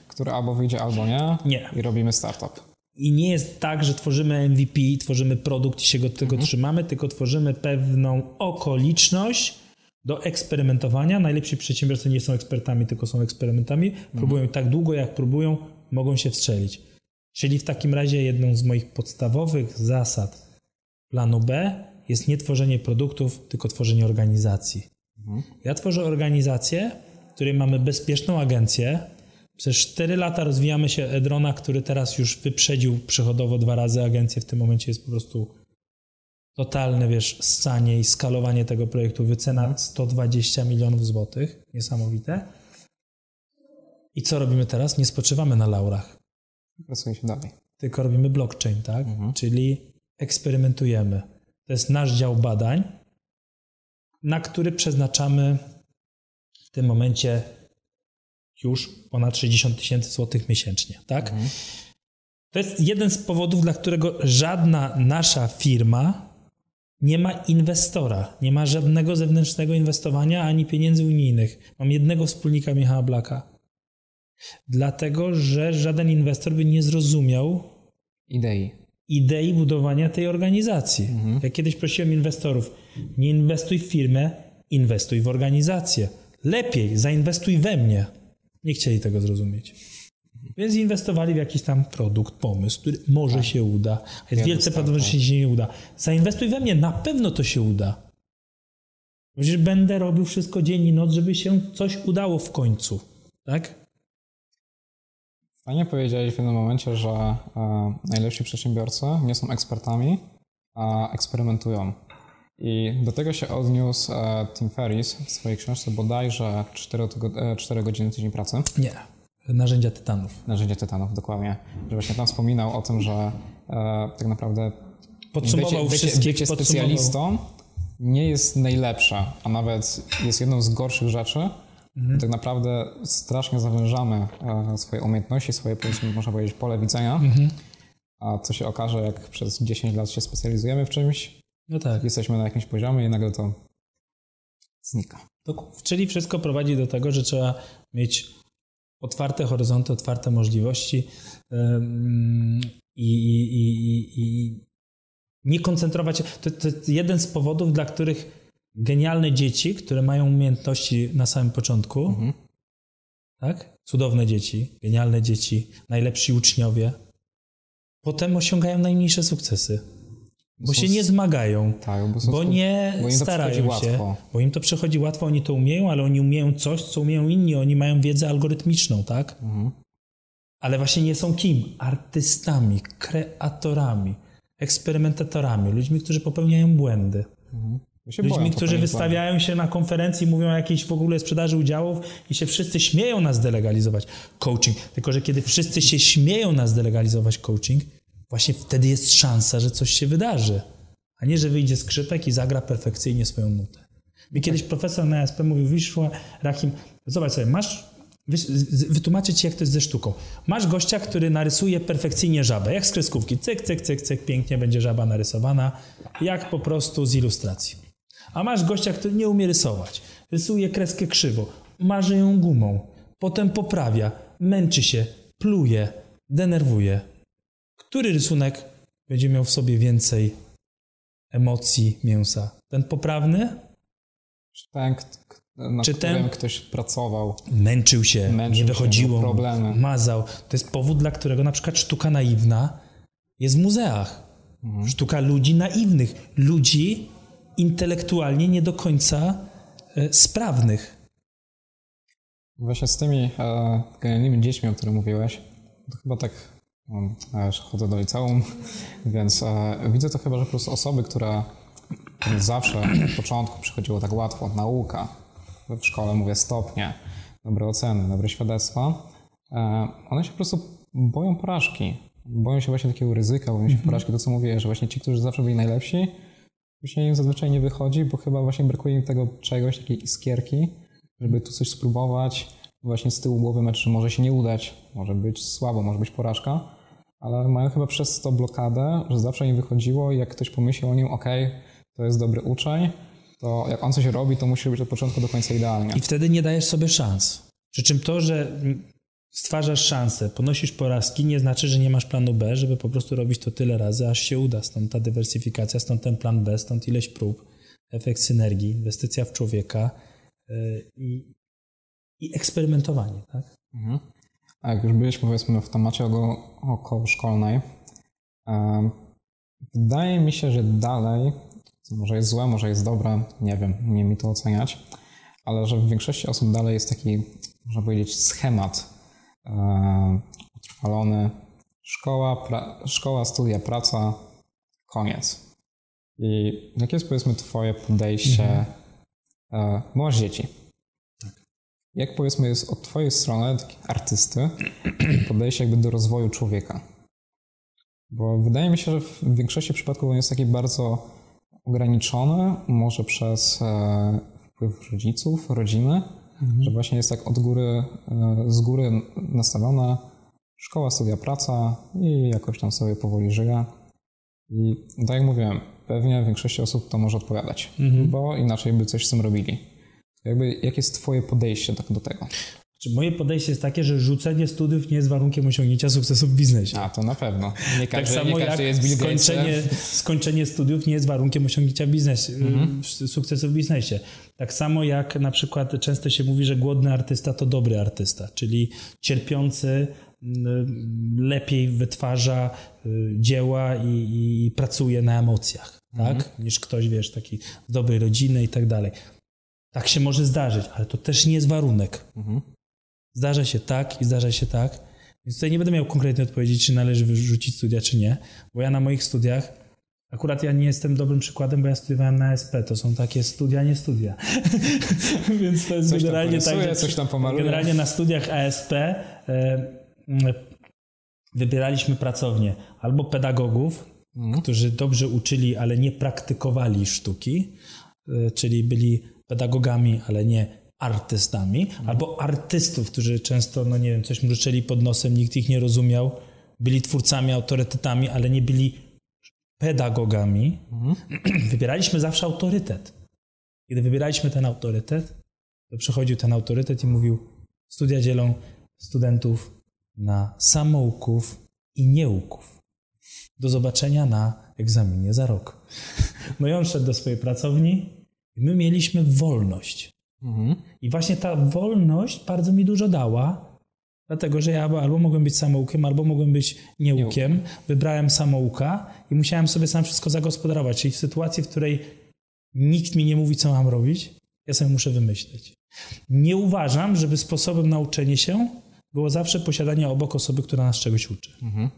które albo wyjdzie, albo nie. Nie. I robimy startup. I nie jest tak, że tworzymy MVP, tworzymy produkt i się go tego mhm. trzymamy, tylko tworzymy pewną okoliczność do eksperymentowania. Najlepsi przedsiębiorcy nie są ekspertami, tylko są eksperymentami. Mhm. Próbują tak długo, jak próbują, mogą się wstrzelić. Czyli w takim razie jedną z moich podstawowych zasad planu B jest nie tworzenie produktów, tylko tworzenie organizacji. Mhm. Ja tworzę organizację, w której mamy bezpieczną agencję, przez 4 lata rozwijamy się Edrona, który teraz już wyprzedził przychodowo dwa razy agencję. W tym momencie jest po prostu totalne, wiesz, ssanie i skalowanie tego projektu. Wycena 120 milionów złotych. Niesamowite. I co robimy teraz? Nie spoczywamy na laurach. Pracujemy dalej. Tylko robimy blockchain, tak? Mhm. Czyli eksperymentujemy. To jest nasz dział badań, na który przeznaczamy w tym momencie już ponad 60 tysięcy złotych miesięcznie, tak? Mhm. To jest jeden z powodów, dla którego żadna nasza firma nie ma inwestora, nie ma żadnego zewnętrznego inwestowania ani pieniędzy unijnych. Mam jednego wspólnika Michała Blaka. Dlatego, że żaden inwestor by nie zrozumiał idei, idei budowania tej organizacji. Mhm. Jak kiedyś prosiłem inwestorów, nie inwestuj w firmę, inwestuj w organizację. Lepiej, zainwestuj we mnie. Nie chcieli tego zrozumieć. Więc inwestowali w jakiś tam produkt, pomysł, który może się uda. Jest Wiele wielce prawdopodobne, że się nie uda. Zainwestuj we mnie, na pewno to się uda. Przecież będę robił wszystko dzień i noc, żeby się coś udało w końcu. Tak? Fajnie powiedziałeś w jednym momencie, że e, najlepsi przedsiębiorcy nie są ekspertami, a eksperymentują. I do tego się odniósł e, Tim Ferriss w swojej książce bodajże 4, tygo- e, 4 godziny tydzień pracy. Nie. Narzędzia tytanów. Narzędzie Tytanów, dokładnie. Że właśnie tam wspominał o tym, że e, tak naprawdę Podsumował bycie, wszystkich, bycie specjalistą nie jest najlepsze, a nawet jest jedną z gorszych rzeczy. Mhm. Tak naprawdę strasznie zawężamy e, swoje umiejętności, swoje, można powiedzieć, pole widzenia. Mhm. A co się okaże, jak przez 10 lat się specjalizujemy w czymś, No tak. jesteśmy na jakimś poziomie i nagle to znika. To- Czyli wszystko prowadzi do tego, że trzeba mieć otwarte horyzonty, otwarte możliwości i, i, i nie koncentrować się. To, to jest jeden z powodów, dla których genialne dzieci, które mają umiejętności na samym początku, Mhm. tak? Cudowne dzieci, genialne dzieci, najlepsi uczniowie, potem osiągają najmniejsze sukcesy. Bo Są się nie zmagają, Tak, bo, bo nie bo starają się, łatwo. bo im to przychodzi łatwo, oni to umieją, ale oni umieją coś, co umieją inni, oni mają wiedzę algorytmiczną, tak? Mhm. Ale właśnie nie są kim? Artystami, kreatorami, eksperymentatorami, ludźmi, którzy popełniają błędy. Boją Ludźmi, którzy wystawiają się na konferencji, mówią o jakiejś w ogóle sprzedaży udziałów i się wszyscy śmieją nas delegalizować coaching. Tylko, że kiedy wszyscy się śmieją nas delegalizować coaching, właśnie wtedy jest szansa, że coś się wydarzy. A nie, że wyjdzie skrzypek i zagra perfekcyjnie swoją nutę. Mi kiedyś profesor na ASP mówił, wiesz, Rahim, zobacz sobie, masz, wytłumaczę ci, jak to jest ze sztuką. Masz gościa, który narysuje perfekcyjnie żabę, jak z kreskówki. Cyk, cyk, cyk, cyk, pięknie będzie żaba narysowana, jak po prostu z ilustracji. A masz gościa, który nie umie rysować. Rysuje kreskę krzywo, marzy ją gumą, potem poprawia, męczy się, pluje, denerwuje. Który rysunek będzie miał w sobie więcej emocji, mięsa? Ten poprawny? Czy ten, nad Czy ten- ktoś pracował, Męczył się, Męczył nie się, wychodziło, problemy. mazał. To jest powód, dla którego na przykład sztuka naiwna jest w muzeach. Mhm. Sztuka ludzi naiwnych, ludzi intelektualnie nie do końca e, sprawnych. Właśnie z tymi e, genialnymi dziećmi, o których mówiłeś, to chyba tak, ja już chodzę do liceum, więc e, widzę to chyba, że po prostu osoby, które zawsze od początku przychodziło tak łatwo, nauka, w szkole mówię stopnie, dobre oceny, dobre świadectwa, e, one się po prostu boją porażki. Boją się właśnie takiego ryzyka, boją się porażki. To, co mówię, że właśnie ci, którzy zawsze byli najlepsi, później im zazwyczaj nie wychodzi, bo chyba właśnie brakuje im tego czegoś, takiej iskierki, żeby tu coś spróbować. Właśnie z tyłu głowy mecz, że może się nie udać, może być słabo, może być porażka, ale mają chyba przez to blokadę, że zawsze im wychodziło i jak ktoś pomyśli o nim, ok, to jest dobry uczeń, to jak on coś robi, to musi robić od początku do końca idealnie. I wtedy nie dajesz sobie szans. Przy czym to, że stwarzasz szansę, ponosisz porażki, nie znaczy, że nie masz planu B, żeby po prostu robić to tyle razy, aż się uda. Stąd ta dywersyfikacja, stąd ten plan B, stąd ileś prób, efekt synergii, inwestycja w człowieka yy, i, i eksperymentowanie. Tak? Mhm. A jak już byliśmy powiedzmy w temacie okołoszkolnej, wydaje mi się, że dalej, co może jest złe, może jest dobre, nie wiem, nie mi to oceniać, ale że w większości osób dalej jest taki, można powiedzieć, schemat em, utrwalony. Szkoła, pra- szkoła, studia, praca, koniec. I jakie jest powiedzmy twoje podejście, e, bo masz dzieci, jak powiedzmy jest od twojej strony, taki artysty, podejście jakby do rozwoju człowieka? Bo wydaje mi się, że w większości przypadków on jest taki bardzo ograniczony, może przez e, wpływ rodziców, rodziny, że właśnie jest tak od góry, e, z góry nastawiona szkoła, studia, praca i jakoś tam sobie powoli żyje. I tak jak mówiłem, pewnie większości osób to może odpowiadać, bo inaczej by coś z tym robili. Jakby, jakie jest Twoje podejście tak do tego? Czy moje podejście jest takie, że rzucenie studiów nie jest warunkiem osiągnięcia sukcesu w biznesie. A, to na pewno. Nie Tak każdy, samo nie jak jest skończenie, skończenie studiów nie jest warunkiem osiągnięcia biznes, Mhm. sukcesu w biznesie. Tak samo jak na przykład często się mówi, że głodny artysta to dobry artysta, czyli cierpiący lepiej wytwarza y, dzieła i, i pracuje na emocjach, mhm. tak? Niż ktoś, wiesz, taki z dobrej rodziny i tak dalej. Tak się może zdarzyć, ale to też nie jest warunek. Mhm. Zdarza się tak i zdarza się tak. Więc tutaj nie będę miał konkretnej odpowiedzi, czy należy wyrzucić studia, czy nie, bo ja na moich studiach Akurat ja nie jestem dobrym przykładem, bo ja studiowałem na SP. To są takie studia, nie studia. Więc to jest coś generalnie tak. Że coś tam. Generalnie na studiach ASP e, wybieraliśmy pracownię albo pedagogów, mm. którzy dobrze uczyli, ale nie praktykowali sztuki, e, czyli byli pedagogami, ale nie artystami, albo artystów, którzy często, no nie wiem, coś mruczeli pod nosem, nikt ich nie rozumiał, byli twórcami, autorytetami, ale nie byli pedagogami, mhm. wybieraliśmy zawsze autorytet. Kiedy wybieraliśmy ten autorytet, to przychodził ten autorytet i mówił: Studia dzielą studentów na samouków i nieuków. Do zobaczenia na egzaminie za rok. No i on szedł do swojej pracowni i my mieliśmy wolność. Mhm. I właśnie ta wolność bardzo mi dużo dała, Dlatego, że ja albo mogłem być samoukiem, albo mogłem być nieukiem. Wybrałem samouka i musiałem sobie sam wszystko zagospodarować. Czyli w sytuacji, w której nikt mi nie mówi, co mam robić, ja sobie muszę wymyśleć. Nie uważam, żeby sposobem nauczenia się było zawsze posiadanie obok osoby, która nas czegoś uczy. Mhm.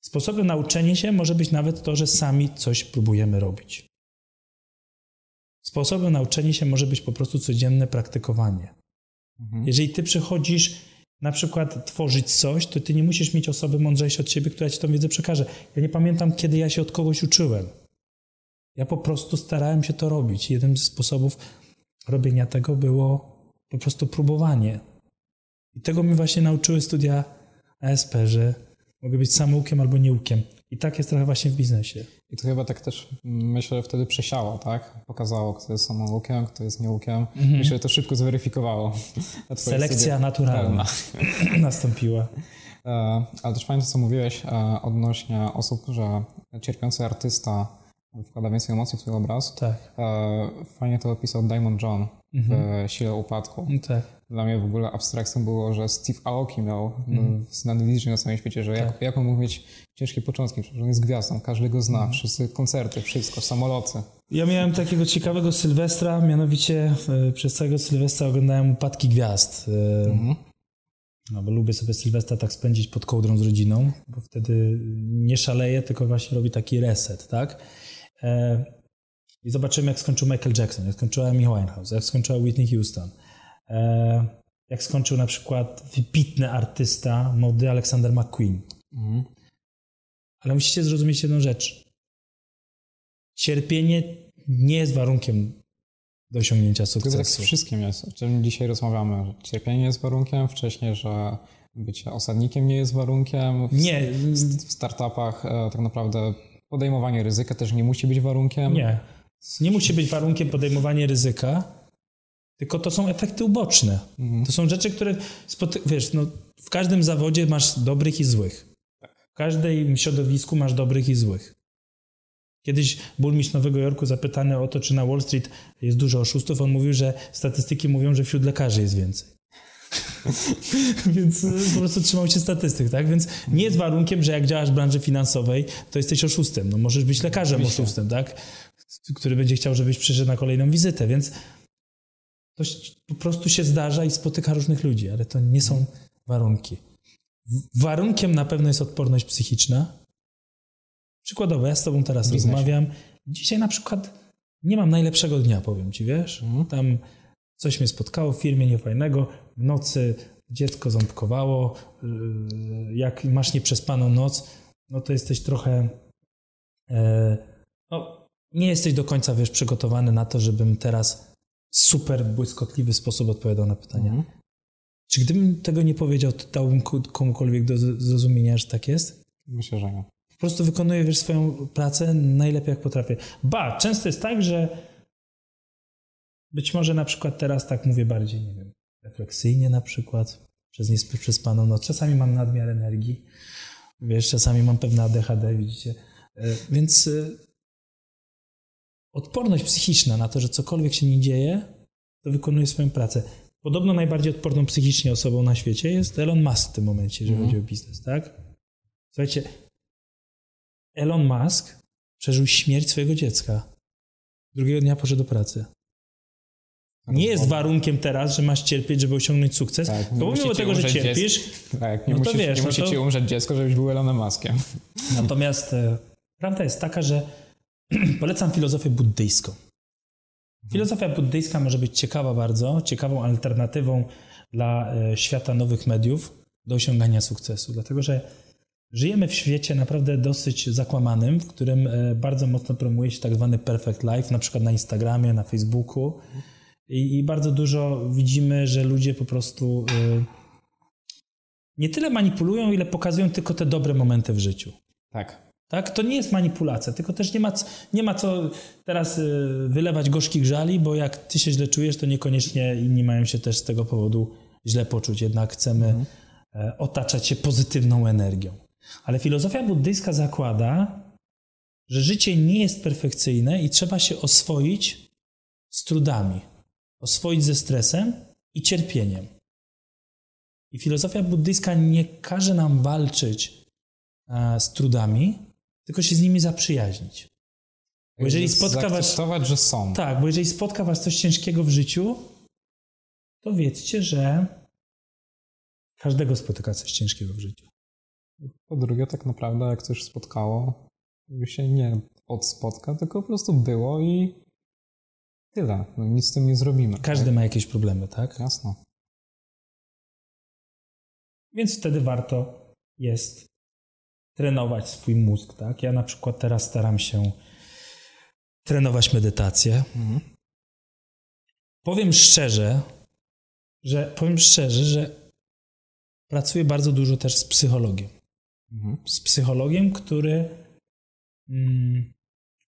Sposobem nauczenia się może być nawet to, że sami coś próbujemy robić. Sposobem nauczenia się może być po prostu codzienne praktykowanie. Mhm. Jeżeli ty przychodzisz na przykład tworzyć coś, to ty nie musisz mieć osoby mądrzejszej od ciebie, która ci tą wiedzę przekaże. Ja nie pamiętam, kiedy ja się od kogoś uczyłem. Ja po prostu starałem się to robić. Jednym ze sposobów robienia tego było po prostu próbowanie. I tego mi właśnie nauczyły studia ASP, że mogę być samoukiem albo nieukiem. I tak jest trochę właśnie w biznesie. I to chyba tak też myślę wtedy przesiało, tak? Pokazało, kto jest samoukiem, kto jest nieukiem. Mhm. Myślę, że to szybko zweryfikowało. Selekcja naturalna nastąpiła. E, ale też fajnie, co mówiłeś e, odnośnie osób, że cierpiący artysta wkłada więcej emocji w swój obraz. Tak. E, fajnie to opisał Diamond John mhm. w Sile Upadku. Tak. Dla mnie w ogóle abstrakcją było, że Steve Aoki miał mhm. znany DJ na całym świecie, że tak. jak, jak on mógł mieć ciężkie początki, że on jest gwiazdą, każdy go zna, mhm. wszyscy koncerty, wszystko, samoloty. Ja miałem takiego ciekawego Sylwestra, mianowicie e, przez całego Sylwestra oglądałem Upadki Gwiazd. Mhm. No, bo lubię sobie Sylwestra tak spędzić pod kołdrą z rodziną, bo wtedy nie szaleje, tylko właśnie robi taki reset, tak? E, I zobaczymy, jak skończył Michael Jackson, jak skończyła Amy Winehouse, jak skończyła Whitney Houston, jak skończył na przykład wybitny artysta mody Alexander McQueen. Mhm. Ale musicie zrozumieć jedną rzecz. Cierpienie nie jest warunkiem do osiągnięcia sukcesu. To tak wszystkim jest, o czym dzisiaj rozmawiamy. Cierpienie jest warunkiem, wcześniej, że bycie osadnikiem nie jest warunkiem. W, nie. W startupach e, tak naprawdę podejmowanie ryzyka też nie musi być warunkiem. Nie. Nie musi być warunkiem podejmowanie ryzyka, tylko to są efekty uboczne. Mhm. To są rzeczy, które spoty- wiesz, no, w każdym zawodzie masz dobrych i złych. W każdym środowisku masz dobrych i złych. Kiedyś burmistrz Nowego Jorku zapytany o to, czy na Wall Street jest dużo oszustów, on mówił, że statystyki mówią, że wśród lekarzy jest więcej. Więc y, po prostu trzymał się statystyk, tak? Więc nie jest warunkiem, że jak działasz w branży finansowej, to jesteś oszustem. No możesz być lekarzem Oczywiście. oszustem, tak? Który będzie chciał, żebyś przyszedł na kolejną wizytę, więc to po prostu się zdarza i spotyka różnych ludzi, ale to nie są warunki. Warunkiem na pewno jest odporność psychiczna. Przykładowo, ja z tobą teraz rozmawiam. Dzisiaj na przykład nie mam najlepszego dnia, powiem ci, wiesz? Mhm. Tam coś mnie spotkało w firmie niefajnego, w nocy dziecko ząbkowało, yy, jak masz nieprzespaną noc, no to jesteś trochę e, no, nie jesteś do końca, wiesz, przygotowany na to, żebym teraz super błyskotliwy sposób odpowiadał na pytania. Mhm. Czy gdybym tego nie powiedział, to dałbym komukolwiek do zrozumienia, że tak jest? Myślę, że nie. Po prostu wykonuję wiesz, swoją pracę najlepiej jak potrafię. Ba, często jest tak, że być może na przykład teraz tak mówię bardziej, nie wiem, refleksyjnie na przykład, przez nieprzespaną noc. Czasami mam nadmiar energii, wiesz, czasami mam pewne ADHD, widzicie. E, więc e, odporność psychiczna na to, że cokolwiek się nie dzieje, to wykonuję swoją pracę. podobno najbardziej odporną psychicznie osobą na świecie jest Elon Musk w tym momencie, jeżeli Mhm. chodzi o biznes, tak? Słuchajcie, Elon Musk przeżył śmierć swojego dziecka. Drugiego dnia poszedł do pracy. Nie jest warunkiem teraz, że masz cierpieć, żeby osiągnąć sukces, Tak, bo pomimo tego, że cierpisz, Tak, nie No to wiesz, nie no musi to- ci umrzeć dziecko, żebyś był Elonem Muskiem. Natomiast e, prawda jest taka, że polecam filozofię buddyjską. Filozofia buddyjska może być ciekawa bardzo, ciekawą alternatywą dla e, świata nowych mediów do osiągania sukcesu, dlatego że żyjemy w świecie naprawdę dosyć zakłamanym, w którym e, bardzo mocno promuje się tak zwany perfect life, na przykład na Instagramie, na Facebooku i, i bardzo dużo widzimy, że ludzie po prostu e, nie tyle manipulują, ile pokazują tylko te dobre momenty w życiu. Tak. Tak? To nie jest manipulacja, tylko też nie ma, nie ma co teraz y, wylewać gorzkich żali, bo jak ty się źle czujesz, to niekoniecznie inni mają się też z tego powodu źle poczuć. Jednak chcemy e, otaczać się pozytywną energią. Ale filozofia buddyjska zakłada, że życie nie jest perfekcyjne i trzeba się oswoić z trudami, oswoić ze stresem i cierpieniem. I filozofia buddyjska nie każe nam walczyć e, z trudami, tylko się z nimi zaprzyjaźnić. Bo jeżeli Jakby spotka was... że są. Tak, bo jeżeli spotka was coś ciężkiego w życiu, to wiedzcie, że każdego spotyka coś ciężkiego w życiu. Po drugie, tak naprawdę, jak coś spotkało, to się nie od spotka, tylko po prostu było i tyle. No, nic z tym nie zrobimy. Każdy ma jakieś problemy, tak? Tak? Jasno. Więc wtedy warto jest trenować swój mózg, tak? Ja na przykład teraz staram się trenować medytację. Mhm. Powiem szczerze, że powiem szczerze, że pracuję bardzo dużo też z psychologiem. Mhm. Z psychologiem, który mm,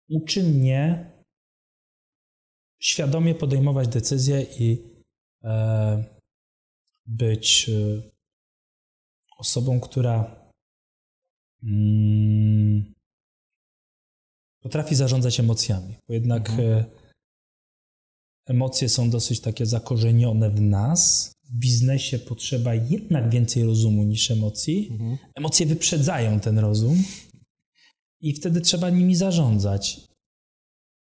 uczy mnie świadomie podejmować decyzje i e, być e, osobą, która mm, potrafi zarządzać emocjami. Bo jednak Mhm. e, emocje są dosyć takie zakorzenione w nas. W biznesie potrzeba jednak więcej rozumu niż emocji. Mhm. Emocje wyprzedzają ten rozum i wtedy trzeba nimi zarządzać.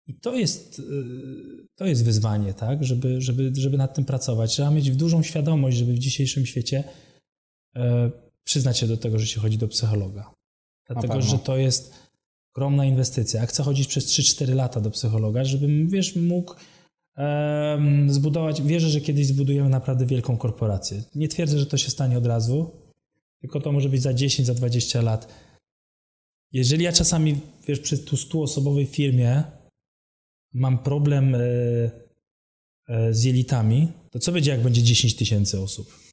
I to jest, y, to jest wyzwanie, tak? żeby, żeby, żeby nad tym pracować. Trzeba mieć dużą świadomość, żeby w dzisiejszym świecie e, przyznać się do tego, że się chodzi do psychologa. Dlatego, że to jest ogromna inwestycja. Ja chcę chodzić przez 3-4 lata do psychologa, żebym, wiesz, mógł em, zbudować, wierzę, że kiedyś zbudujemy naprawdę wielką korporację. Nie twierdzę, że to się stanie od razu, tylko to może być za 10, za 20 lat. Jeżeli ja czasami, wiesz, przy tu 100-osobowej firmie mam problem e, e, z jelitami, to co będzie, jak będzie 10 tysięcy osób?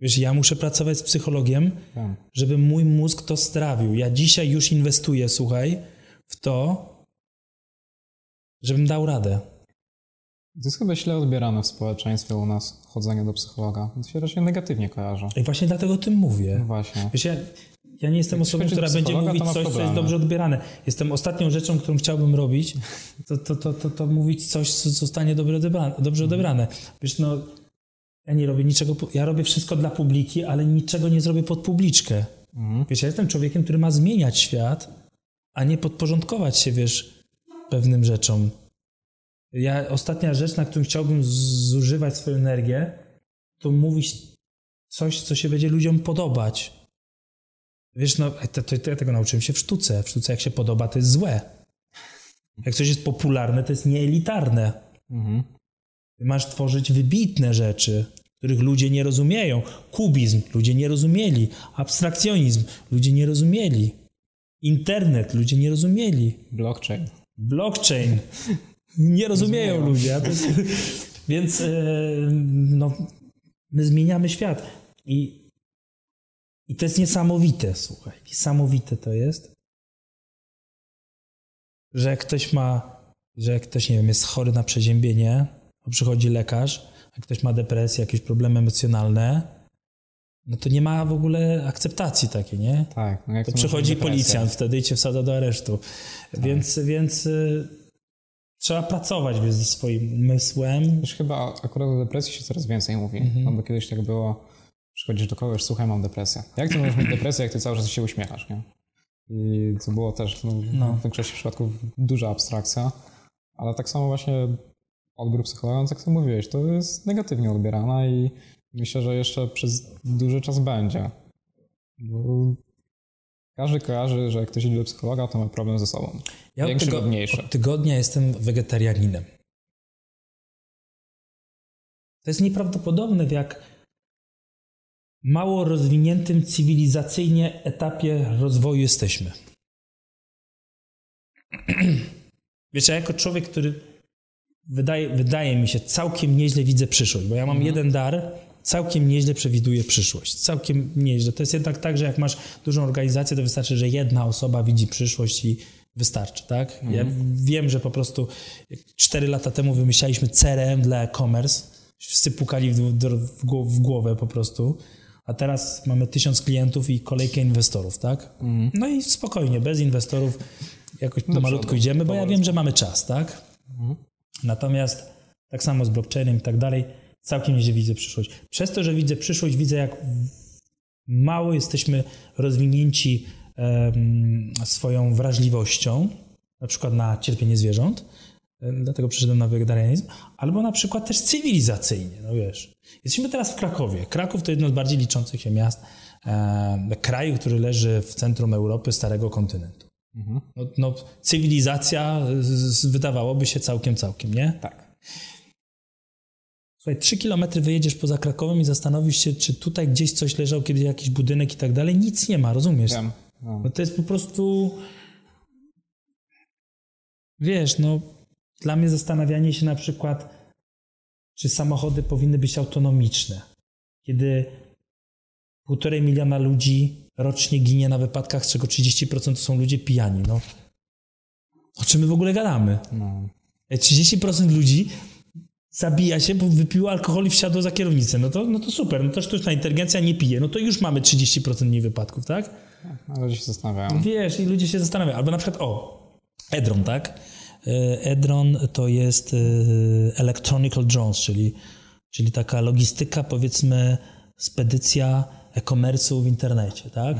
Wiesz, ja muszę pracować z psychologiem, Tak. żeby mój mózg to strawił. Ja dzisiaj już inwestuję, słuchaj, w to, żebym dał radę. To jest chyba źle odbierane w społeczeństwie u nas, chodzenie do psychologa. To się raczej negatywnie kojarzy. I właśnie dlatego o tym mówię. No właśnie. Wiesz, ja, ja nie jestem Jak osobą, która będzie mówić coś, co jest problemy. dobrze odbierane. Jestem ostatnią rzeczą, którą chciałbym robić, to, to, to, to, to mówić coś, co zostanie dobrze. Dobrze odebrane. Wiesz, no, ja nie robię niczego, ja robię wszystko dla publiki, ale niczego nie zrobię pod publiczkę. Mhm. Wiesz, ja jestem człowiekiem, który ma zmieniać świat, a nie podporządkować się, wiesz, pewnym rzeczom. Ja, ostatnia rzecz, na którą chciałbym zużywać swoją energię, to mówić coś, co się będzie ludziom podobać. Wiesz, no, to, to, to ja tego nauczyłem się w sztuce. W sztuce, jak się podoba, to jest złe. Jak coś jest popularne, to jest nieelitarne. Mhm. Masz tworzyć wybitne rzeczy, których ludzie nie rozumieją. Kubizm ludzie nie rozumieli. Abstrakcjonizm ludzie nie rozumieli. Internet ludzie nie rozumieli. Blockchain. Blockchain nie rozumieją Rozumieją. ludzie. jest, więc e, no, my zmieniamy świat. I, I to jest niesamowite, słuchaj. Niesamowite to jest, że jak ktoś ma, że jak ktoś, nie wiem, jest chory na przeziębienie, to przychodzi lekarz, jak ktoś ma depresję, jakieś problemy emocjonalne, no to nie ma w ogóle akceptacji takiej, nie? Tak. No jak To przychodzi policjant wtedy i cię wsadza do aresztu. Więc, więc y, trzeba pracować wiesz, ze swoim umysłem. Już chyba akurat o depresji się coraz więcej mówi, Mhm. no bo kiedyś tak było, przychodzisz do kogoś, słuchaj, mam depresję. Jak ty możesz mieć depresję, jak ty cały czas się uśmiechasz, nie? I to było też no, No. w większości przypadków duża abstrakcja, ale tak samo właśnie odbiór psychologa, tak jak ty mówiłeś, to jest negatywnie odbierana i myślę, że jeszcze przez duży czas będzie. Bo każdy kojarzy, że jak ktoś idzie do psychologa, to ma problem ze sobą. Ja Większy tygo- lub mniejszy. od tygodnia jestem wegetarianinem. To jest nieprawdopodobne, w jak mało rozwiniętym cywilizacyjnie etapie rozwoju jesteśmy. Wiecie, ja jako człowiek, który wydaje, wydaje mi się, całkiem nieźle widzę przyszłość, bo ja mam jeden dar, całkiem nieźle przewiduję przyszłość. Całkiem nieźle. To jest jednak tak, że jak masz dużą organizację, to wystarczy, że jedna osoba widzi przyszłość i wystarczy, tak? Ja wiem, że po prostu 4 lata temu wymyślaliśmy CRM dla e-commerce, wszyscy pukali w, w, w gło- w głowę po prostu, a teraz mamy tysiąc klientów i kolejkę inwestorów, tak? No i spokojnie, bez inwestorów jakoś Do malutko przodu, idziemy, bo ja wiem, że mamy czas, tak? Natomiast tak samo z blockchainem i tak dalej, całkiem nieźle widzę przyszłość. Przez to, że widzę przyszłość, widzę jak mało jesteśmy rozwinięci em, swoją wrażliwością, na przykład na cierpienie zwierząt, dlatego przyszedłem na wegetarianizm, albo na przykład też cywilizacyjnie, no wiesz. Jesteśmy teraz w Krakowie. Kraków to jedno z bardziej liczących się miast em, kraju, który leży w centrum Europy, starego kontynentu. No, no, cywilizacja wydawałoby się całkiem, całkiem, nie? Tak. Słuchaj, trzy kilometry wyjedziesz poza Krakowem i zastanowisz się, czy tutaj gdzieś coś leżał, kiedyś jakiś budynek i tak dalej. Nic nie ma, rozumiesz? Wiem. No. No to jest po prostu... Wiesz, no dla mnie zastanawianie się na przykład, czy samochody powinny być autonomiczne. Kiedy półtorej miliona ludzi rocznie ginie na wypadkach, z czego 30% to są ludzie pijani. No. O czym my w ogóle gadamy? No. 30% ludzi zabija się, bo wypiło alkohol i wsiadło za kierownicę. No to, no to super, no to sztuczna inteligencja nie pije. No to już mamy 30% mniej wypadków, tak? A ludzie się zastanawiają. Wiesz, i ludzie się zastanawiają. Albo na przykład, o, Edron, tak? E, Edron to jest e, electronical drones, czyli, czyli taka logistyka, powiedzmy, spedycja e-commerce'u w internecie, tak?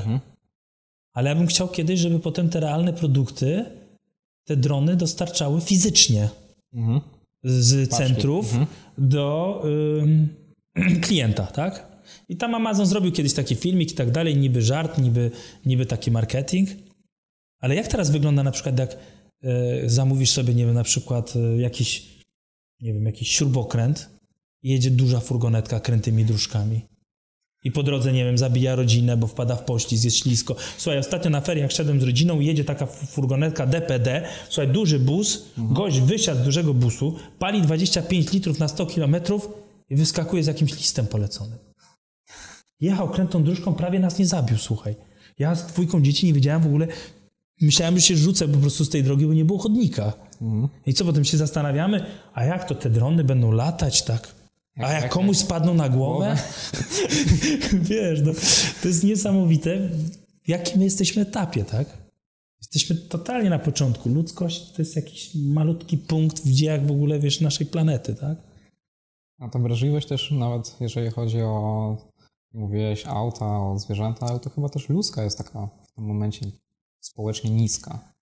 Ale ja bym chciał kiedyś, żeby potem te realne produkty, te drony dostarczały fizycznie Mhm. z centrów do ym, klienta, tak? I tam Amazon zrobił kiedyś taki filmik i tak dalej, niby żart, niby, niby taki marketing. Ale jak teraz wygląda na przykład, jak e, zamówisz sobie, nie wiem, na przykład e, jakiś, nie wiem, jakiś śrubokręt i jedzie duża furgonetka krętymi dróżkami. I po drodze, nie wiem, zabija rodzinę, bo wpada w poślizg, jest ślisko. Słuchaj, ostatnio na feriach szedłem z rodziną i jedzie taka fu- furgonetka DPD. Słuchaj, duży bus, gość wysiadł z dużego busu, pali 25 litrów na 100 kilometrów i wyskakuje z jakimś listem poleconym. Jechał krętą dróżką, prawie nas nie zabił, słuchaj. Ja z dwójką dzieci nie wiedziałem w ogóle, myślałem, że się rzucę po prostu z tej drogi, bo nie było chodnika. I co, potem się zastanawiamy, a jak to te drony będą latać, tak? A jak komuś spadną na głowę? Wiesz, no, to jest niesamowite, w jakim my jesteśmy etapie, tak? Jesteśmy totalnie na początku. Ludzkość to jest jakiś malutki punkt w dziejach w ogóle, wiesz, naszej planety, tak? A ta wrażliwość też nawet, jeżeli chodzi o, mówiłeś, auta, o zwierzęta, ale to chyba też ludzka jest taka w tym momencie społecznie niska.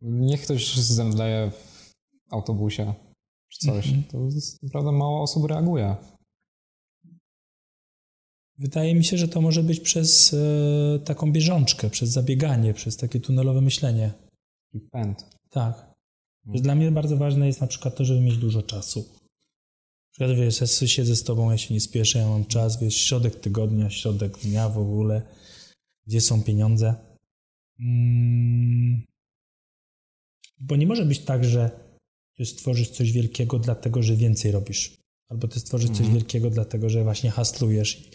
Niech ktoś zemdleje w autobusie czy coś, to jest, naprawdę mało osób reaguje. Wydaje mi się, że to może być przez e, taką bieżączkę, przez zabieganie, przez takie tunelowe myślenie. I pęd. Tak. Że Dla mnie bardzo ważne jest na przykład to, żeby mieć dużo czasu. Na przykład, wiesz, ja siedzę z tobą, ja się nie spieszę, ja mam czas, wiesz, środek tygodnia, środek dnia w ogóle, gdzie są pieniądze. Mm. Bo nie może być tak, że ty stworzysz coś wielkiego dlatego, że więcej robisz. Albo ty stworzysz coś wielkiego dlatego, że właśnie haslujesz.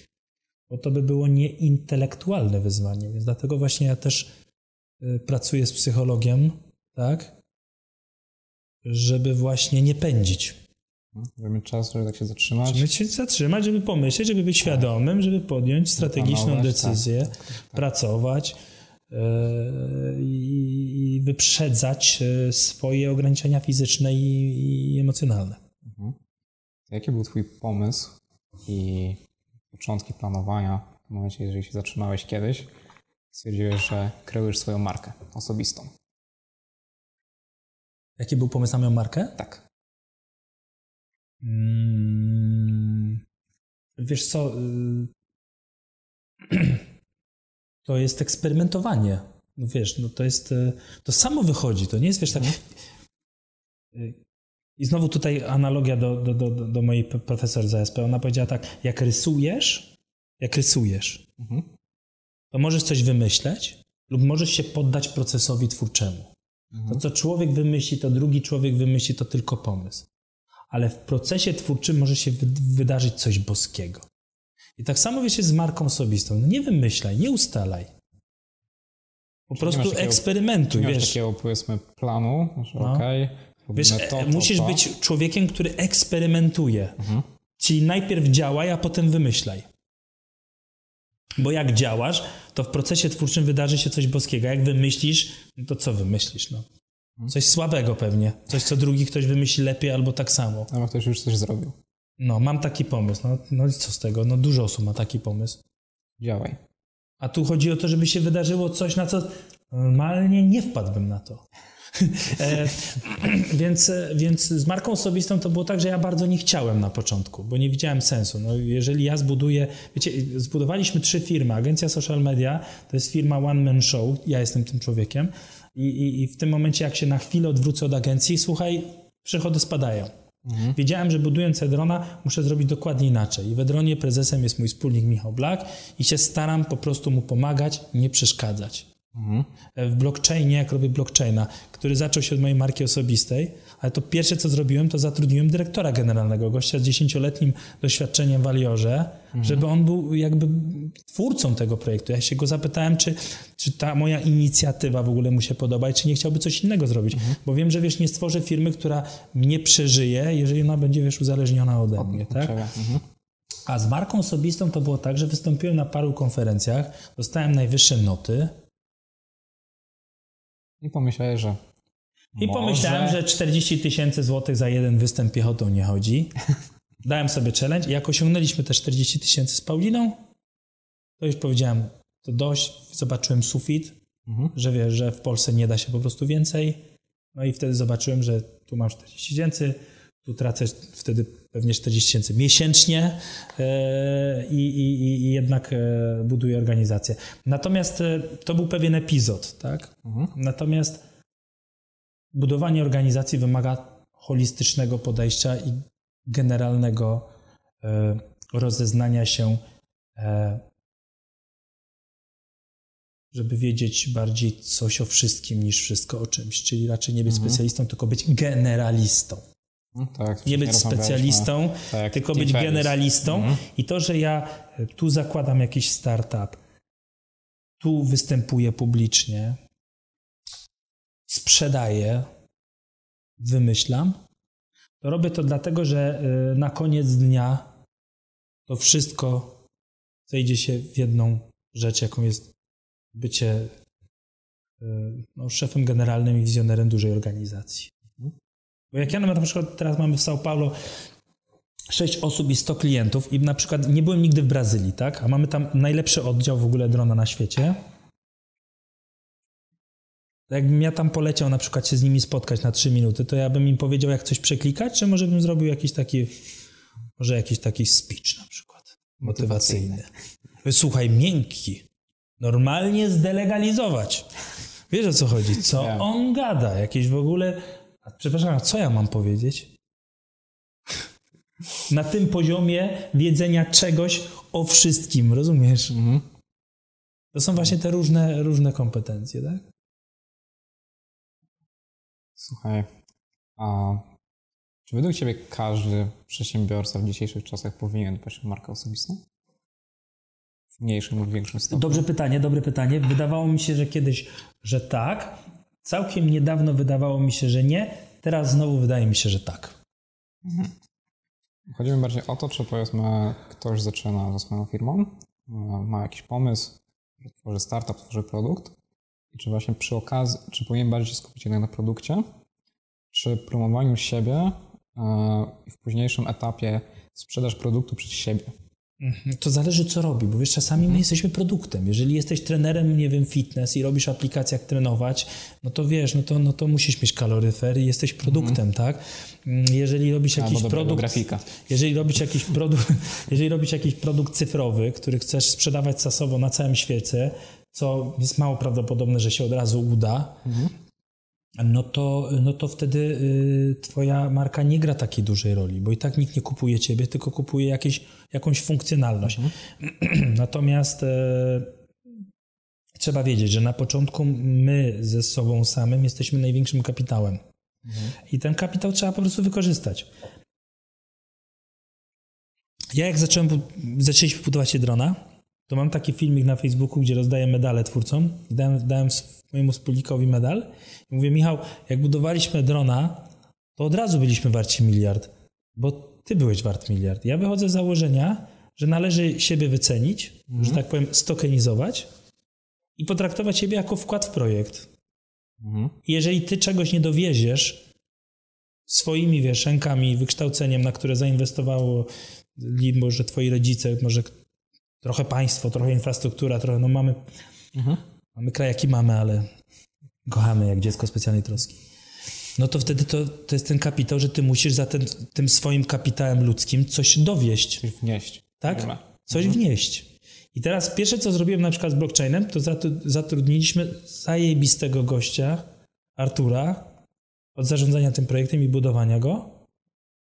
Bo to by było nieintelektualne wyzwanie. Więc dlatego właśnie ja też y, pracuję z psychologiem, tak? Żeby właśnie nie pędzić. Żeby mieć czas, żeby tak się zatrzymać. Żeby się zatrzymać, żeby pomyśleć, żeby być świadomym, żeby podjąć strategiczną Zaplanować, decyzję, tak, tak, tak. pracować. Yy, I, i wyprzedzać e, swoje ograniczenia fizyczne i, i emocjonalne. Mhm. Jaki był Twój pomysł i początki planowania w momencie, jeżeli się zatrzymałeś kiedyś, stwierdziłeś, że kreujesz swoją markę osobistą? Jaki był pomysł na moją markę? Tak. Hmm, wiesz co, y, to jest eksperymentowanie. No wiesz, no to jest, y, to samo wychodzi, to nie jest, wiesz, tak... Mhm. I znowu tutaj analogia do, do, do, do mojej profesor z ASP. Ona powiedziała tak, jak rysujesz, jak rysujesz, mhm. to możesz coś wymyśleć lub możesz się poddać procesowi twórczemu. Mhm. To, co człowiek wymyśli, to drugi człowiek wymyśli, to tylko pomysł. Ale w procesie twórczym może się wydarzyć coś boskiego. I tak samo wiesz z marką osobistą. No nie wymyślaj, nie ustalaj. Po prostu takiego, eksperymentuj, wiesz. takiego powiedzmy planu, że no. okej, okay, Wiesz, to, to, musisz to. być człowiekiem, który eksperymentuje. Mhm. Czyli najpierw działaj, a potem wymyślaj. Bo jak działasz, to w procesie twórczym wydarzy się coś boskiego. Jak wymyślisz, no to co wymyślisz? No? Coś słabego pewnie. Coś, co drugi ktoś wymyśli lepiej albo tak samo. Albo ktoś już coś zrobił. No, mam taki pomysł. No, no i co z tego? No dużo osób ma taki pomysł. Działaj. A tu chodzi o to, żeby się wydarzyło coś, na co normalnie nie wpadłbym na to. e, więc, więc z marką osobistą to było tak, że ja bardzo nie chciałem na początku, bo nie widziałem sensu. No, jeżeli ja zbuduję, wiecie, zbudowaliśmy trzy firmy. Agencja Social Media to jest firma One Man Show, ja jestem tym człowiekiem. I, i, i w tym momencie, jak się na chwilę odwrócę od agencji, słuchaj, przychody spadają. Mhm. Wiedziałem, że budując Edrona muszę zrobić dokładnie inaczej. I w Edronie prezesem jest mój wspólnik Michał Blak i się staram po prostu mu pomagać, nie przeszkadzać. Mhm. W blockchainie, jak robię blockchaina, który zaczął się od mojej marki osobistej, ale to pierwsze, co zrobiłem, to zatrudniłem dyrektora generalnego, gościa z dziesięcioletnim doświadczeniem w Aliorze, mhm. żeby on był jakby twórcą tego projektu. Ja się go zapytałem, czy, czy ta moja inicjatywa w ogóle mu się podoba i czy nie chciałby coś innego zrobić. Mhm. Bo wiem, że wiesz, nie stworzę firmy, która mnie przeżyje, jeżeli ona będzie, wiesz, uzależniona ode mnie, tak? Mhm. A z marką osobistą to było tak, że wystąpiłem na paru konferencjach, dostałem najwyższe noty, i pomyślałeś, że. I może... pomyślałem, że 40 tysięcy złotych za jeden występ piechotą nie chodzi. Dałem sobie challenge i jak osiągnęliśmy te 40 tysięcy z Pauliną, to już powiedziałem, to dość, zobaczyłem sufit, mhm. że wiesz, że w Polsce nie da się po prostu więcej. No i wtedy zobaczyłem, że tu mam 40 tysięcy, tu tracę wtedy pewnie 40 tysięcy miesięcznie e, i, i, i, jednak e, buduję organizację. Natomiast e, to był pewien epizod, tak? Mhm. Natomiast budowanie organizacji wymaga holistycznego podejścia i generalnego rozeznania się, żeby wiedzieć bardziej coś o wszystkim niż wszystko o czymś. Czyli raczej nie być mhm. specjalistą, tylko być generalistą. No tak, nie być specjalistą, tak, tylko być generalistą. Mhm. I to, że ja e, tu zakładam jakiś startup, tu występuję publicznie, sprzedaję, wymyślam, to robię to dlatego, że e, na koniec dnia to wszystko zejdzie się w jedną rzecz, jaką jest bycie e, no, szefem generalnym i wizjonerem dużej organizacji. Bo jak ja na przykład teraz mamy w São Paulo 6 osób i 100 klientów i na przykład nie byłem nigdy w Brazylii, tak? A mamy tam najlepszy oddział w ogóle drona na świecie. Jakbym ja tam poleciał na przykład się z nimi spotkać na 3 minuty, to ja bym im powiedział jak coś przeklikać, czy może bym zrobił jakiś taki, może jakiś taki speech na przykład, motywacyjny. Słuchaj, miękki. Normalnie zdelegalizować. Wiesz o co chodzi? Co on gada? Jakieś w ogóle przepraszam, a co ja mam powiedzieć? Na tym poziomie wiedzenia czegoś o wszystkim, rozumiesz? Mhm. To są właśnie te różne, różne kompetencje, tak? Słuchaj, a czy według Ciebie każdy przedsiębiorca w dzisiejszych czasach powinien dbać o markę osobistą? W mniejszym lub większym stopniu? Dobre pytanie, dobre pytanie. Wydawało mi się, że kiedyś, że tak, Całkiem niedawno wydawało mi się, że nie, teraz znowu wydaje mi się, że tak. Mhm. Chodzi mi bardziej o to, czy powiedzmy ktoś zaczyna ze swoją firmą, ma jakiś pomysł, tworzy startup, tworzy produkt I czy właśnie przy okazji, czy powinien bardziej się skupić jednak na produkcie, czy promowaniu siebie e, i w późniejszym etapie sprzedaż produktu przez siebie? Mhm. To zależy, co robi, bo wiesz, czasami my jesteśmy produktem. Jeżeli jesteś trenerem, nie wiem, fitness i robisz aplikację, jak trenować, no to wiesz, no to, no to musisz mieć kaloryfer i jesteś produktem, mhm. tak? Mm, jeżeli robisz jakiś produkt... grafika. Jeżeli robisz jakiś produkt, jeżeli robisz jakiś produkt cyfrowy, który chcesz sprzedawać casowo na całym świecie, co jest mało prawdopodobne, że się od razu uda, mhm no to, no to wtedy y, twoja marka nie gra takiej dużej roli, bo i tak nikt nie kupuje ciebie, tylko kupuje jakieś, jakąś funkcjonalność. Mhm. Natomiast e, trzeba wiedzieć, że na początku my ze sobą samym jesteśmy największym kapitałem. Mhm. I ten kapitał trzeba po prostu wykorzystać. Ja jak zacząłem, zaczęliśmy budować drona, to mam taki filmik na Facebooku, gdzie rozdaję medale twórcom. Dałem, dałem mojemu wspólnikowi medal i mówię, Michał, jak budowaliśmy drona, to od razu byliśmy warci miliard, bo ty byłeś wart miliard. Ja wychodzę z założenia, że należy siebie wycenić, mhm. że tak powiem, stokenizować i potraktować siebie jako wkład w projekt. Mhm. Jeżeli ty czegoś nie dowieziesz swoimi, wiesz, rękami, wykształceniem, na które zainwestowało może twoi rodzice, może trochę państwo, trochę infrastruktura, trochę, no mamy, mhm. mamy kraj jaki mamy, ale kochamy jak dziecko specjalnej troski. No to wtedy to, to jest ten kapitał, że ty musisz za ten, tym swoim kapitałem ludzkim coś dowieść. Coś wnieść. Tak? Coś mhm. wnieść. I teraz pierwsze, co zrobiłem na przykład z blockchainem, to zatrudniliśmy zajebistego gościa, Artura, od zarządzania tym projektem i budowania go.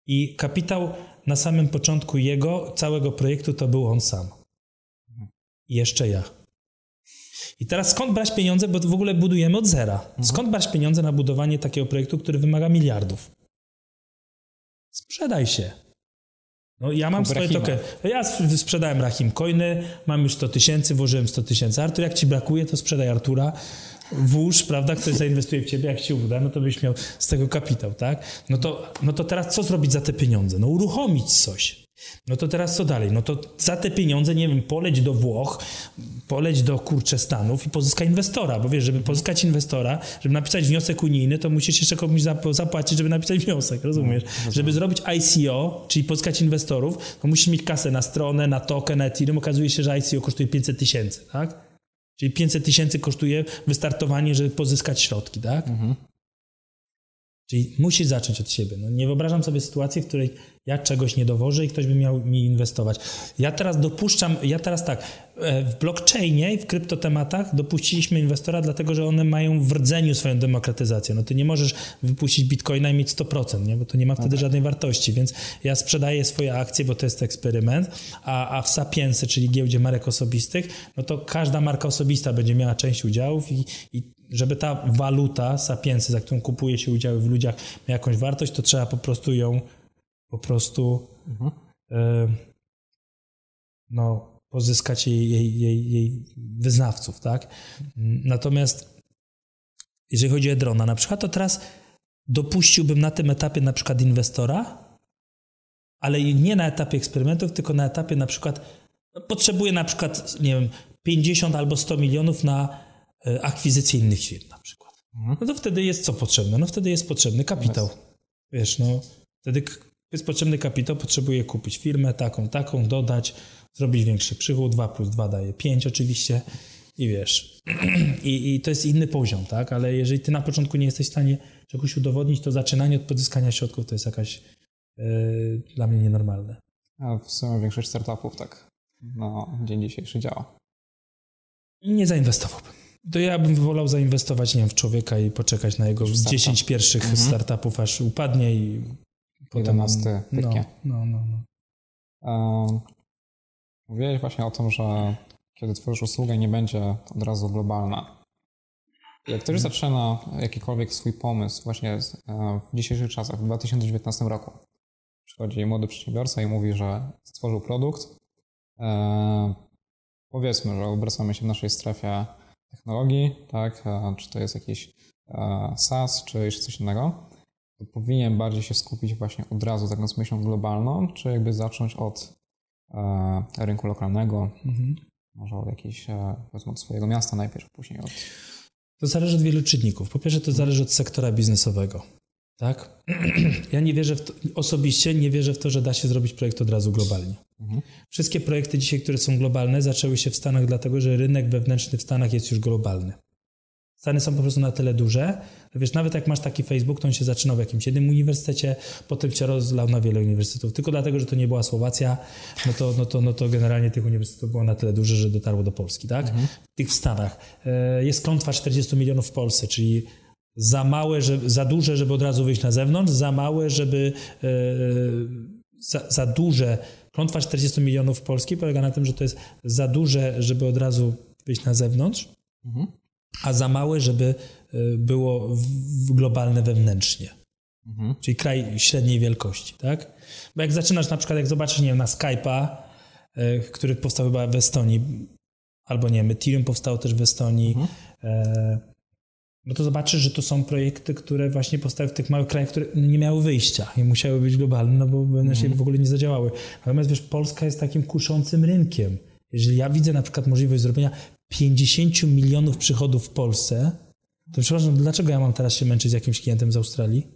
I kapitał na samym początku jego, całego projektu, to był on sam. I jeszcze ja. I teraz skąd brać pieniądze, bo w ogóle budujemy od zera. Mhm. Skąd brać pieniądze na budowanie takiego projektu, który wymaga miliardów? Sprzedaj się. No ja mam swoje tokeny. Ja sprzedałem Rahim Coiny, mam już 100 tysięcy, włożyłem 100 tysięcy. Artur, jak ci brakuje, to sprzedaj Artura. Włóż, prawda, ktoś zainwestuje w ciebie, jak ci uda, no to byś miał z tego kapitał, tak? No to, no to teraz co zrobić za te pieniądze? No uruchomić coś. No to teraz co dalej? No to za te pieniądze, nie wiem, poleć do Włoch, poleć do kurcze Stanów i pozyskaj inwestora, bo wiesz, żeby pozyskać inwestora, żeby napisać wniosek unijny, to musisz jeszcze komuś zapłacić, żeby napisać wniosek, rozumiesz? No, żeby zrobić ICO, czyli pozyskać inwestorów, to musisz mieć kasę na stronę, na token, na Ethereum. Okazuje się, że ICO kosztuje 500 tysięcy, tak? Czyli 500 tysięcy kosztuje wystartowanie, żeby pozyskać środki, tak? Mhm. Czyli musisz zacząć od siebie. No, nie wyobrażam sobie sytuacji, w której ja czegoś nie dowożę i ktoś by miał mi inwestować. Ja teraz dopuszczam, ja teraz tak, e, w blockchainie i w kryptotematach dopuściliśmy inwestora, dlatego że one mają w rdzeniu swoją demokratyzację. No ty nie możesz wypuścić bitcoina i mieć 100%, nie? bo to nie ma wtedy okay. żadnej wartości, więc ja sprzedaję swoje akcje, bo to jest eksperyment, a, a w Sapiensy, czyli giełdzie marek osobistych, no to każda marka osobista będzie miała część udziałów i, i żeby ta waluta Sapiensy, za którą kupuje się udziały w ludziach, miała jakąś wartość, to trzeba po prostu ją po prostu mhm. e, no, pozyskać jej, jej, jej, jej wyznawców, tak? Natomiast jeżeli chodzi o drona na przykład, to teraz dopuściłbym na tym etapie na przykład inwestora, ale nie na etapie eksperymentów, tylko na etapie na przykład potrzebuję na przykład, nie wiem, 50 albo 100 milionów na e, akwizycję innych firm na przykład. Mhm. No to wtedy jest co potrzebne? No wtedy jest potrzebny kapitał. Wiesz, no wtedy jest potrzebny kapitał, potrzebuje kupić firmę taką, taką, dodać, zrobić większy przychód, 2 plus 2 daje 5 oczywiście i wiesz, i, i to jest inny poziom, tak, ale jeżeli ty na początku nie jesteś w stanie czegoś udowodnić, to zaczynanie od pozyskania środków to jest jakaś yy, dla mnie nienormalne. A w sumie większość startupów tak na dzień dzisiejszy działa. Nie zainwestowałbym. To ja bym wolał zainwestować nie wiem, w człowieka i poczekać na jego 10 pierwszych mhm. startupów, aż upadnie i Potem, 11 no, no, no, no. Um, mówiłeś właśnie o tym, że kiedy tworzysz usługę, nie będzie od razu globalna. Jak ktoś hmm. zaczyna jakikolwiek swój pomysł właśnie e, w dzisiejszych czasach, w 2019 roku, przychodzi młody przedsiębiorca i mówi, że stworzył produkt, e, powiedzmy, że obracamy się w naszej strefie technologii, tak, e, czy to jest jakiś SaaS, czy jeszcze coś innego, to powinien bardziej się skupić właśnie od razu taką myślą globalną, czy jakby zacząć od e, rynku lokalnego, mhm. może od jakiejś, e, powiedzmy od swojego miasta najpierw, później od To zależy od wielu czynników. Po pierwsze, to zależy od sektora biznesowego. Tak? Ja nie wierzę w to, osobiście nie wierzę w to, że da się zrobić projekt od razu globalnie. Mhm. Wszystkie projekty dzisiaj, które są globalne, zaczęły się w Stanach, dlatego że rynek wewnętrzny w Stanach jest już globalny. Stany są po prostu na tyle duże, że wiesz, nawet jak masz taki Facebook, to on się zaczynał w jakimś jednym uniwersytecie, potem się rozlał na wiele uniwersytetów. Tylko dlatego, że to nie była Słowacja, no to, no to, no to generalnie tych uniwersytetów było na tyle duże, że dotarło do Polski, tak? Mhm. Tych w Stanach. E, jest klątwa 40 milionów w Polsce, czyli za małe, że, za duże, żeby od razu wyjść na zewnątrz, za małe, żeby e, za, za duże. Klątwa 40 milionów w Polski polega na tym, że to jest za duże, żeby od razu wyjść na zewnątrz. Mhm a za małe, żeby e, było globalne wewnętrznie. Mhm. Czyli kraj średniej wielkości, tak? Bo jak zaczynasz na przykład, jak zobaczysz, nie wiem, na Skype'a, e, który powstał chyba w Estonii, albo nie wiem, Ethereum powstało też w Estonii, mhm. E, no to zobaczysz, że to są projekty, które właśnie powstały w tych małych krajach, które nie miały wyjścia i musiały być globalne, no bo wewnętrznie mhm. w ogóle nie zadziałały. Natomiast wiesz, Polska jest takim kuszącym rynkiem. Jeżeli ja widzę na przykład możliwość zrobienia 50 milionów przychodów w Polsce, to przepraszam, dlaczego ja mam teraz się męczyć z jakimś klientem z Australii?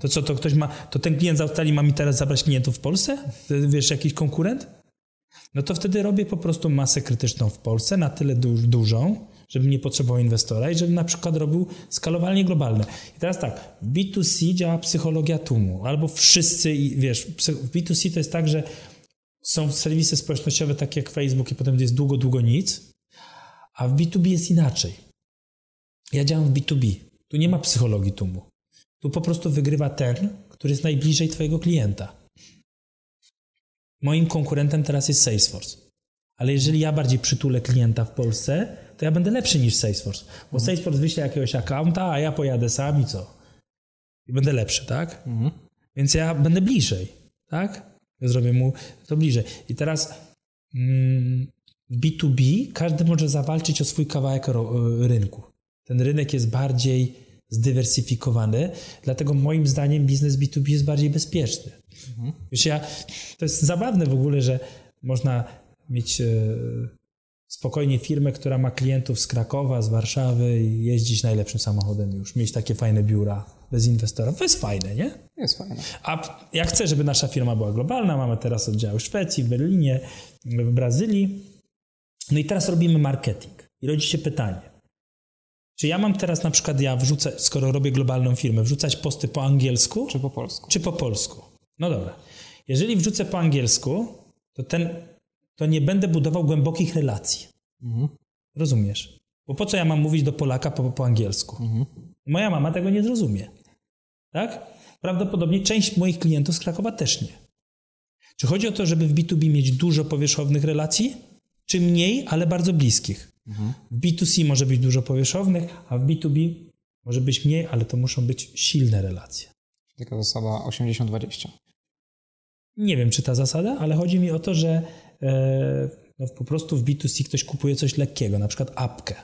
To co, to ktoś ma, to ten klient z Australii ma mi teraz zabrać klientów w Polsce? Wiesz, jakiś konkurent? No to wtedy robię po prostu masę krytyczną w Polsce, na tyle du dużą, żebym nie potrzebował inwestora i żebym na przykład robił skalowalnie globalne. I teraz tak, w B2C działa psychologia tłumu, albo wszyscy, wiesz, w B2C to jest tak, że są serwisy społecznościowe takie jak Facebook i potem jest długo, długo nic, a w B2B jest inaczej. Ja działam w B2B. Tu nie ma psychologii tłumu. Tu po prostu wygrywa ten, który jest najbliżej Twojego klienta. Moim konkurentem teraz jest Salesforce. Ale jeżeli ja bardziej przytulę klienta w Polsce, to ja będę lepszy niż Salesforce. Bo mhm. Salesforce wyśle jakiegoś accounta, a ja pojadę sam i co? I będę lepszy, tak? Mhm. Więc ja będę bliżej, tak? Ja zrobię mu to bliżej. I teraz mm, B2B każdy może zawalczyć o swój kawałek rynku. Ten rynek jest bardziej zdywersyfikowany, dlatego moim zdaniem biznes B2B jest bardziej bezpieczny. Mhm. Wiesz, ja, to jest zabawne w ogóle, że można mieć e, spokojnie firmę, która ma klientów z Krakowa, z Warszawy i jeździć najlepszym samochodem już, mieć takie fajne biura bez inwestora. To jest fajne, nie? Jest fajne. A ja chcę, żeby nasza firma była globalna, mamy teraz oddziały w Szwecji, w Berlinie, w Brazylii, no i teraz robimy marketing. I rodzi się pytanie. Czy ja mam teraz na przykład, ja wrzucę, skoro robię globalną firmę, wrzucać posty po angielsku? Czy po polsku? Czy po polsku. No dobra. Jeżeli wrzucę po angielsku, to, ten, to nie będę budował głębokich relacji. Mhm. Rozumiesz? Bo po co ja mam mówić do Polaka po, po angielsku? Mhm. Moja mama tego nie zrozumie. Tak? Prawdopodobnie część moich klientów z Krakowa też nie. Czy chodzi o to, żeby w B2B mieć dużo powierzchownych relacji? Czy mniej, ale bardzo bliskich. Mhm. W B2C może być dużo powierzchownych, a w B2B może być mniej, ale to muszą być silne relacje. Taka zasada 80-20. Nie wiem, czy ta zasada, ale chodzi mi o to, że e, no po prostu w B2C ktoś kupuje coś lekkiego, na przykład apkę,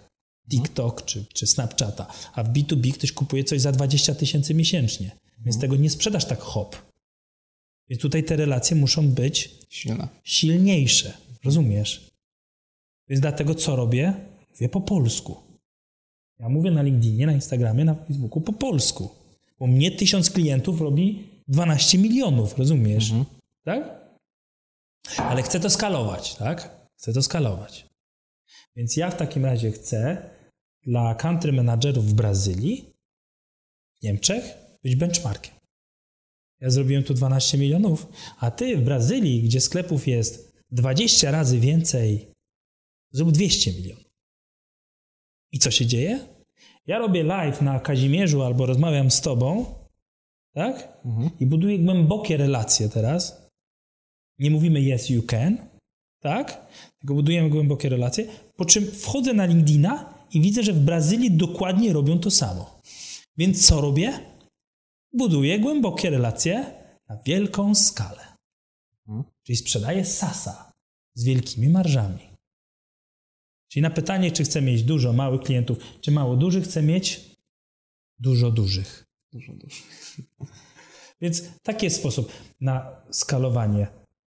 TikTok mhm. czy, czy Snapchata, a w B2B ktoś kupuje coś za 20 tysięcy miesięcznie. Mhm. Więc tego nie sprzedasz tak hop. Więc tutaj te relacje muszą być Silne. silniejsze. Rozumiesz? Więc dlatego co robię? Mówię po polsku. Ja mówię na LinkedInie, na Instagramie, na Facebooku po polsku. Bo mnie tysiąc klientów robi 12 milionów, rozumiesz? Mhm. Tak? Ale chcę to skalować, tak? Chcę to skalować. Więc ja w takim razie chcę dla country managerów w Brazylii, w Niemczech, być benchmarkiem. Ja zrobiłem tu 12 milionów, a ty w Brazylii, gdzie sklepów jest 20 razy więcej Zrób 200 milionów. I co się dzieje? Ja robię live na Kazimierzu albo rozmawiam z tobą, tak? Mhm. I buduję głębokie relacje teraz. Nie mówimy yes, you can, tak? Tylko budujemy głębokie relacje. Po czym wchodzę na LinkedIna i widzę, że w Brazylii dokładnie robią to samo. Więc co robię? Buduję głębokie relacje na wielką skalę. Mhm. Czyli sprzedaję SASA z wielkimi marżami. Czyli na pytanie, czy chcę mieć dużo małych klientów, czy mało dużych, chcę mieć dużo dużych. Dużo dużych. Więc taki jest sposób na skalowanie.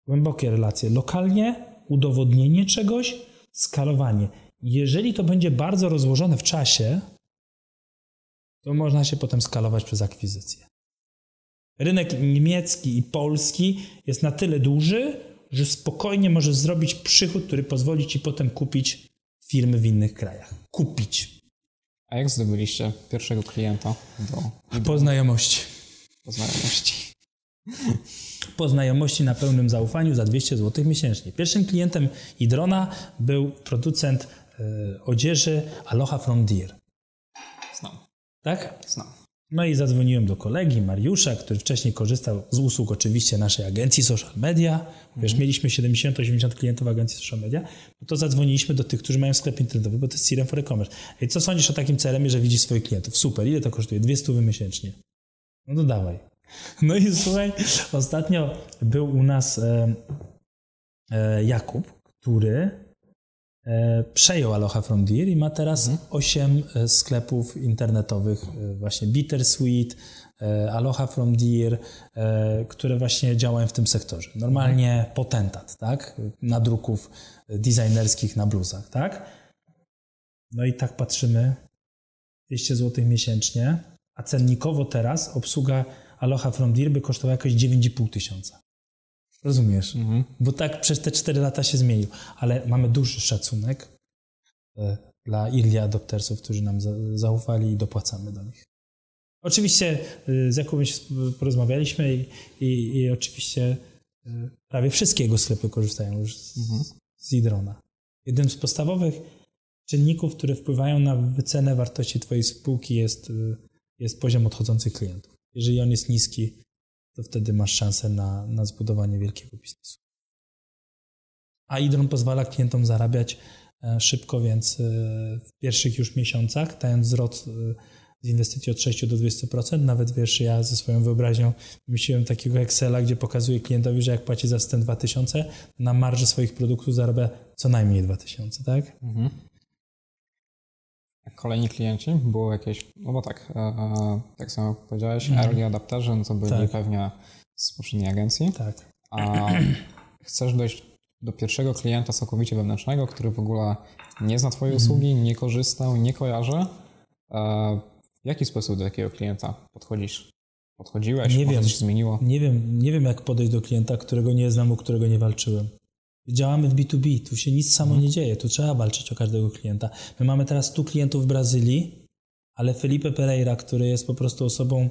Głębokie relacje lokalnie, udowodnienie czegoś, skalowanie. Jeżeli to będzie bardzo rozłożone w czasie, to można się potem skalować przez akwizycję. Rynek niemiecki i polski jest na tyle duży, że spokojnie możesz zrobić przychód, który pozwoli ci potem kupić firmy w innych krajach. Kupić. A jak zdobyliście pierwszego klienta do Po znajomości. po znajomości? Po znajomości na pełnym zaufaniu za 200 zł miesięcznie. Pierwszym klientem Idrona był producent e, odzieży Aloha from Deer. Znam, Tak? znam. No i zadzwoniłem do kolegi Mariusza, który wcześniej korzystał z usług oczywiście naszej agencji social media. Wiesz, mieliśmy 70-80 klientów agencji social media, no to zadzwoniliśmy do tych, którzy mają sklep internetowy, bo to jest CRM for e-commerce. Ej, co sądzisz o takim CRM, że widzisz swoich klientów? Super, ile to kosztuje? 200 miesięcznie. No to dawaj. No i słuchaj, ostatnio był u nas e, e, Jakub, który przejął Aloha from Deer i ma teraz 8 e, sklepów internetowych, e, właśnie Bittersweet, e, Aloha from Deer, e, które właśnie działają w tym sektorze. Normalnie potentat, tak? Nadruków designerskich na bluzach, tak? No i tak patrzymy, 200 zł miesięcznie, a cennikowo teraz obsługa Aloha from Deer by kosztowała jakoś 9,5 tysiąca. Rozumiesz? Mhm. Bo tak przez te 4 lata się zmienił. Ale mamy duży szacunek e, dla early adoptersów, którzy nam za, zaufali i dopłacamy do nich. Oczywiście e, z Jakubem porozmawialiśmy i, i, i oczywiście e, prawie wszystkie jego sklepy korzystają już z, z Idrona. Jednym z podstawowych czynników, które wpływają na wycenę wartości Twojej spółki jest, jest poziom odchodzących klientów. Jeżeli on jest niski, to wtedy masz szansę na, na zbudowanie wielkiego biznesu. A Idron pozwala klientom zarabiać e, szybko, więc e, w pierwszych już miesiącach, dając zwrot e, z inwestycji od 6 do 20%, nawet wiesz, ja ze swoją wyobraźnią wymyśliłem takiego Excela, gdzie pokazuję klientowi, że jak płaci za system 2000, na marży swoich produktów zarabia co najmniej 2000, tak? Mhm. Kolejni klienci było jakieś, no bo tak, e, e, tak samo jak powiedziałeś, early adapterzy, no to byli Tak. pewnie z poprzedniej agencji, Tak. a chcesz dojść do pierwszego klienta całkowicie wewnętrznego, który w ogóle nie zna Twojej Mhm. usługi, nie korzystał, nie kojarzy. E, W jaki sposób do takiego klienta podchodzisz? Podchodziłeś? Nie wiem. coś się zmieniło? Nie wiem, nie wiem, jak podejść do klienta, którego nie znam, u którego nie walczyłem. Działamy w B2B, tu się nic samo nie dzieje, tu trzeba walczyć o każdego klienta. My mamy teraz 100 klientów w Brazylii, ale Felipe Pereira, który jest po prostu osobą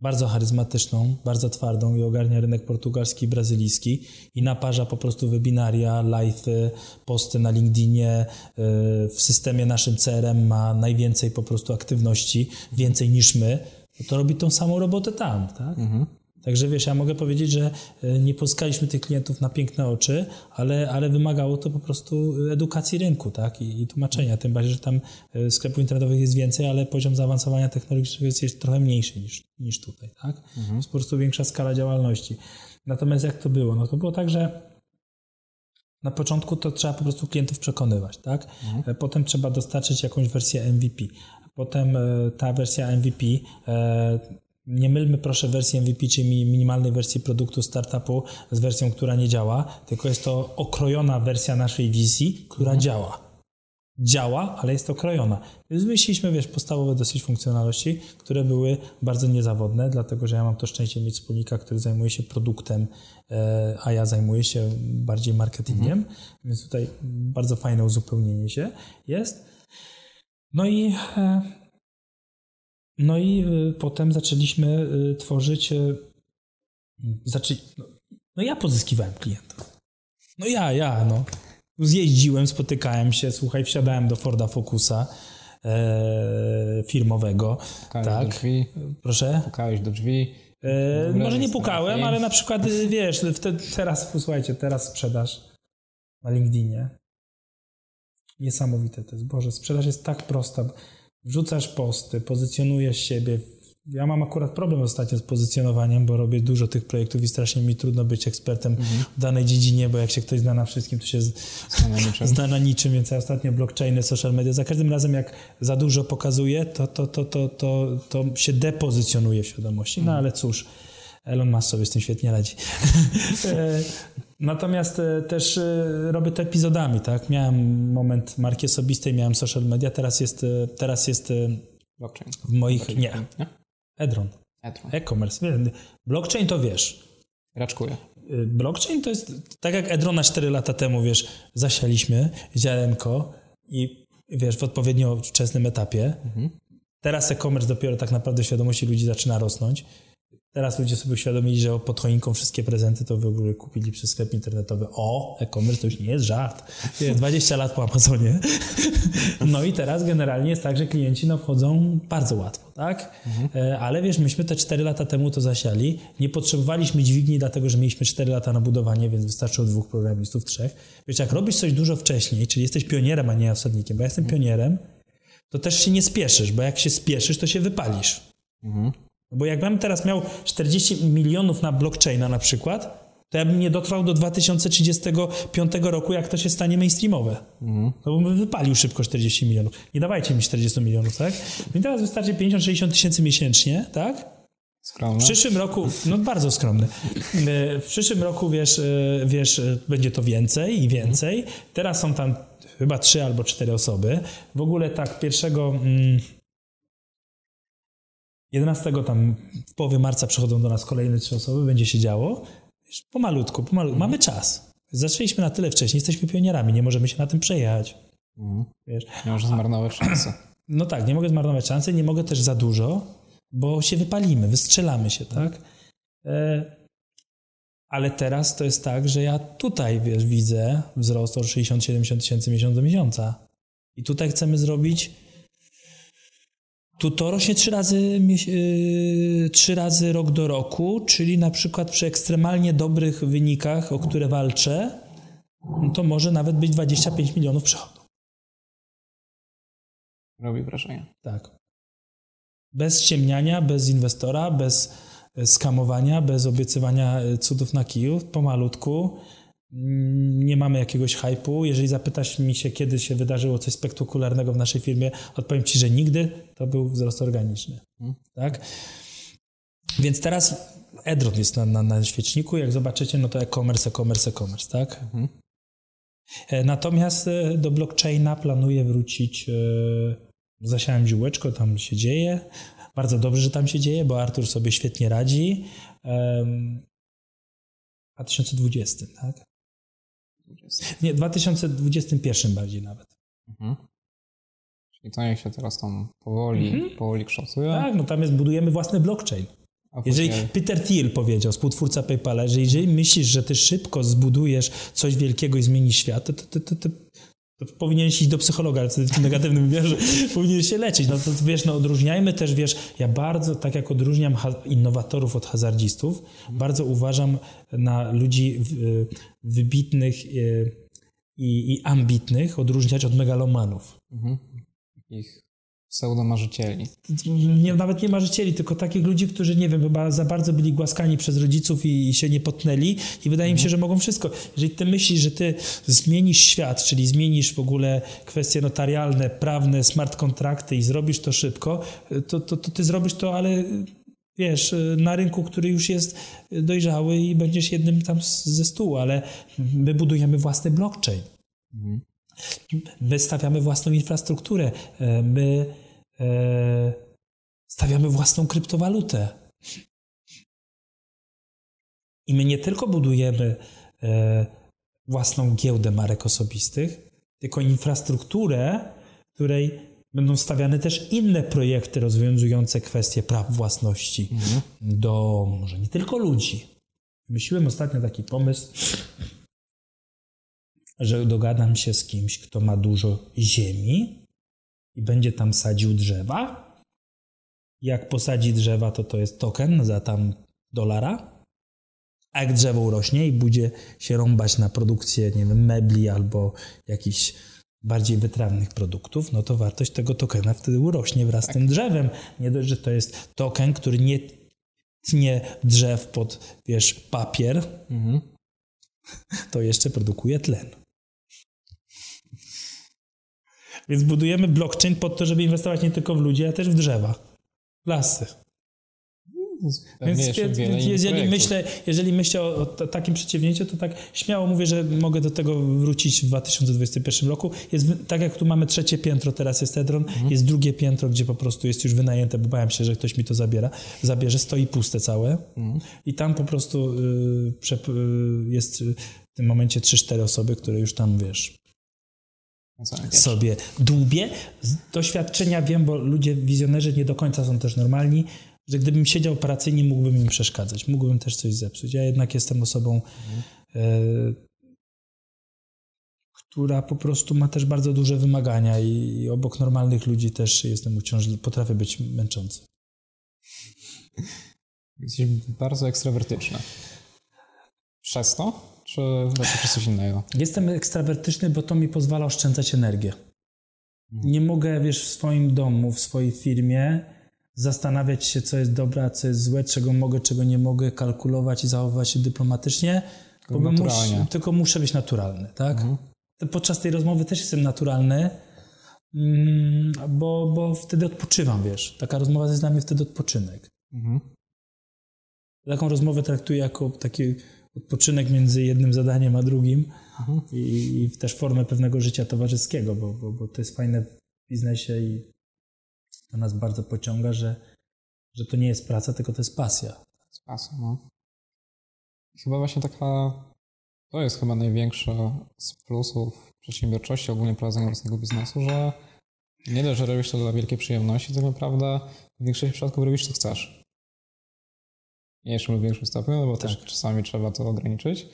bardzo charyzmatyczną, bardzo twardą i ogarnia rynek portugalski i brazylijski i naparza po prostu webinaria, live'y, posty na LinkedInie. Yy, W systemie naszym CRM ma najwięcej po prostu aktywności, więcej niż my. To robi tą samą robotę tam, tak? Także wiesz, ja mogę powiedzieć, że y, nie pozyskaliśmy tych klientów na piękne oczy, ale, ale wymagało to po prostu edukacji rynku tak? I, i tłumaczenia. Tym bardziej, że tam y, sklepów internetowych jest więcej, ale poziom zaawansowania technologicznego jest, jest trochę mniejszy niż, niż tutaj. Tak? Jest po prostu większa skala działalności. Natomiast jak to było? No to było tak, że na początku to trzeba po prostu klientów przekonywać, tak? E, Potem trzeba dostarczyć jakąś wersję MVP. Potem e, ta wersja MVP, e, nie mylmy proszę wersji MVP, czyli mi- minimalnej wersji produktu startupu z wersją, która nie działa, tylko jest to okrojona wersja naszej wizji, która działa. Działa, ale jest okrojona. Więc wymyśliliśmy, wiesz, podstawowe dosyć funkcjonalności, które były bardzo niezawodne, dlatego że ja mam to szczęście mieć wspólnika, który zajmuje się produktem, e, a ja zajmuję się bardziej marketingiem, więc tutaj bardzo fajne uzupełnienie się jest. No i e, no i e, potem zaczęliśmy e, tworzyć e, zaczę... no, ja pozyskiwałem klientów. No ja, ja, no. Zjeździłem, spotykałem się, słuchaj, wsiadałem do Forda Focusa e, firmowego. Pukałeś tak. do drzwi, Proszę? pukałeś do drzwi. E, może nie pukałem, ale na przykład, y, wiesz, wtedy, teraz, posłuchajcie, teraz sprzedaż na LinkedInie. Niesamowite to jest. Boże, sprzedaż jest tak prosta. Wrzucasz posty, pozycjonujesz siebie. Ja mam akurat problem ostatnio z pozycjonowaniem, bo robię dużo tych projektów i strasznie mi trudno być ekspertem w danej dziedzinie, bo jak się ktoś zna na wszystkim, to się z- zna na niczym, więc ja ostatnio blockchainy, social media, za każdym razem jak za dużo pokazuję, to, to, to, to, to, to się depozycjonuje w świadomości. No ale cóż, Elon Musk sobie z tym świetnie radzi. Natomiast e, też e, robię to epizodami, tak? Miałem moment marki osobistej, miałem social media, teraz jest, e, teraz jest Blockchain. W moich... Nie. nie? Edron. Edron. E-commerce. Blockchain to wiesz. Raczkuję. Blockchain to jest, tak jak Edrona 4 lata temu, wiesz, zasialiśmy ziarenko i wiesz, w odpowiednio wczesnym etapie. Mhm. Teraz e-commerce dopiero tak naprawdę świadomości ludzi zaczyna rosnąć. Teraz ludzie sobie uświadomili, że pod choinką wszystkie prezenty to w ogóle kupili przez sklep internetowy. O, e-commerce to już nie jest żart. 20 lat po Amazonie. No i teraz generalnie jest tak, że klienci no, wchodzą bardzo łatwo, tak? Mhm. Ale wiesz, myśmy te 4 lata temu to zasiali. Nie potrzebowaliśmy dźwigni, dlatego że mieliśmy 4 lata na budowanie, więc wystarczyło dwóch programistów, trzech. Wiesz, jak robisz coś dużo wcześniej, czyli jesteś pionierem, a nie osadnikiem, bo ja jestem mhm. pionierem, to też się nie spieszysz, bo jak się spieszysz, to się wypalisz. Mhm. Bo jakbym teraz miał 40 milionów na blockchaina na przykład, to ja bym nie dotrwał do 2035 roku, jak to się stanie mainstreamowe. Mhm. To bym wypalił szybko 40 milionów. Nie dawajcie mi 40 milionów, tak? Mi teraz wystarczy 50-60 tysięcy miesięcznie, tak? Skromne. W przyszłym roku, no bardzo skromny. W przyszłym roku, wiesz, wiesz, będzie to więcej i więcej. Teraz są tam chyba trzy albo cztery osoby. W ogóle tak, pierwszego... Mm, 11 tam w połowie marca przychodzą do nas kolejne trzy osoby, będzie się działo. Pomalutku, pomalutku. Mamy czas. Zaczęliśmy na tyle wcześniej, jesteśmy pionierami, nie możemy się na tym przejechać. Mhm. Nie możesz zmarnować szansy. No tak, nie mogę zmarnować szansy, nie mogę też za dużo, bo się wypalimy, wystrzelamy się, tak? E, ale teraz to jest tak, że ja tutaj, wiesz, widzę wzrost o 60-70 tysięcy miesiąc do miesiąca. I tutaj chcemy zrobić to rośnie trzy razy, yy, trzy razy rok do roku, czyli na przykład przy ekstremalnie dobrych wynikach, o które walczę, to może nawet być 25 milionów przychodu. Robi wrażenie. Tak. Bez ściemniania, bez inwestora, bez skamowania, bez obiecywania cudów na kijów, pomalutku nie mamy jakiegoś hypu. Jeżeli zapytasz mi się, kiedy się wydarzyło coś spektakularnego w naszej firmie, odpowiem Ci, że nigdy. To był wzrost organiczny. Hmm. Tak? Więc teraz Edron jest na, na, na świeczniku. Jak zobaczycie, no to e-commerce, e-commerce, e-commerce, tak? Hmm. Natomiast e, do blockchaina planuję wrócić. E, zasiałem ziółeczko, tam się dzieje. Bardzo dobrze, że tam się dzieje, bo Artur sobie świetnie radzi. W 2020, tak? Nie, w 2021 bardziej nawet. Mhm. Czyli to jak się teraz tam powoli, mhm. powoli kształtuje. Tak, no tam jest, budujemy własny blockchain. Jeżeli Peter Thiel powiedział, współtwórca PayPala, że jeżeli myślisz, że ty szybko zbudujesz coś wielkiego i zmienisz świat, to, to, to, to to powinieneś iść do psychologa, ale w negatywnym wymiarze powinien się leczyć. No to wiesz, no odróżniajmy też, wiesz, ja bardzo, tak jak odróżniam innowatorów od hazardzistów, bardzo uważam na ludzi wybitnych e, i, i ambitnych odróżniać od megalomanów. Mhm. Ich pseudomarzycieli. Nie, nawet nie marzycieli, tylko takich ludzi, którzy, nie wiem, chyba za bardzo byli głaskani przez rodziców i, i się nie potnęli i wydaje mi się, że mogą wszystko. Jeżeli ty myślisz, że ty zmienisz świat, czyli zmienisz w ogóle kwestie notarialne, prawne, smart kontrakty i zrobisz to szybko, to, to, to ty zrobisz to, ale wiesz, na rynku, który już jest dojrzały i będziesz jednym tam ze stu, ale my budujemy własny blockchain. Mhm. My stawiamy własną infrastrukturę, e, my e, stawiamy własną kryptowalutę. I my nie tylko budujemy e, własną giełdę marek osobistych, tylko infrastrukturę, której będą stawiane też inne projekty rozwiązujące kwestie praw własności mhm. do może nie tylko ludzi. Myślałem ostatnio taki pomysł, że dogadam się z kimś, kto ma dużo ziemi i będzie tam sadził drzewa. Jak posadzi drzewa, to to jest token za tam dolara. A jak drzewo urośnie i będzie się rąbać na produkcję, nie wiem, mebli albo jakichś bardziej wytrawnych produktów, no to wartość tego tokena wtedy urośnie wraz tak. z tym drzewem. Nie dość, że to jest token, który nie tnie drzew pod, wiesz, papier, mhm. to jeszcze produkuje tlen. Więc budujemy blockchain po to, żeby inwestować nie tylko w ludzi, ale też w drzewa, lasy. Więc jeżeli myślę, jeżeli myślę o, o, takim przedsięwzięciu, to tak śmiało mówię, że mogę do tego wrócić w 2021 roku. Jest, tak jak tu mamy trzecie piętro, teraz jest Edron, mhm. jest drugie piętro, gdzie po prostu jest już wynajęte, bo bałem się, że ktoś mi to zabiera, zabierze, stoi puste całe mhm. i tam po prostu y, y, jest w tym momencie 3-4 osoby, które już tam, wiesz, sobie dłubie. Z doświadczenia wiem, bo ludzie, wizjonerzy nie do końca są też normalni, że gdybym siedział operacyjnie, mógłbym im przeszkadzać, mógłbym też coś zepsuć. Ja jednak jestem osobą, mhm. e, która po prostu ma też bardzo duże wymagania i, i obok normalnych ludzi też jestem uciążliwy, potrafię być męczący. Jesteś bardzo ekstrawertyczny. Przez to? Czy raczej przez coś innego? Jestem ekstrawertyczny, bo to mi pozwala oszczędzać energię. Mhm. Nie mogę, wiesz, w swoim domu, w swojej firmie zastanawiać się, co jest dobre, a co jest złe, czego mogę, czego nie mogę, kalkulować i zachowywać się dyplomatycznie, tylko, bo mus, tylko muszę być naturalny, tak? Mhm. Podczas tej rozmowy też jestem naturalny, mm, bo, bo wtedy odpoczywam, wiesz. Taka rozmowa jest dla mnie wtedy odpoczynek. Mhm. Taką rozmowę traktuję jako taki odpoczynek między jednym zadaniem a drugim mhm. i, i, też formę pewnego życia towarzyskiego, bo, bo, bo to jest fajne w biznesie i to nas bardzo pociąga, że, że to nie jest praca, tylko to jest pasja. To jest pasja, no. Chyba właśnie taka, to jest chyba największy z plusów przedsiębiorczości, ogólnie prowadzenia własnego biznesu, że nie dość, że robisz to dla wielkiej przyjemności, tak naprawdę w większości przypadków robisz co chcesz. Mniejszym lub większym stopniu, no bo tak. też czasami trzeba to ograniczyć.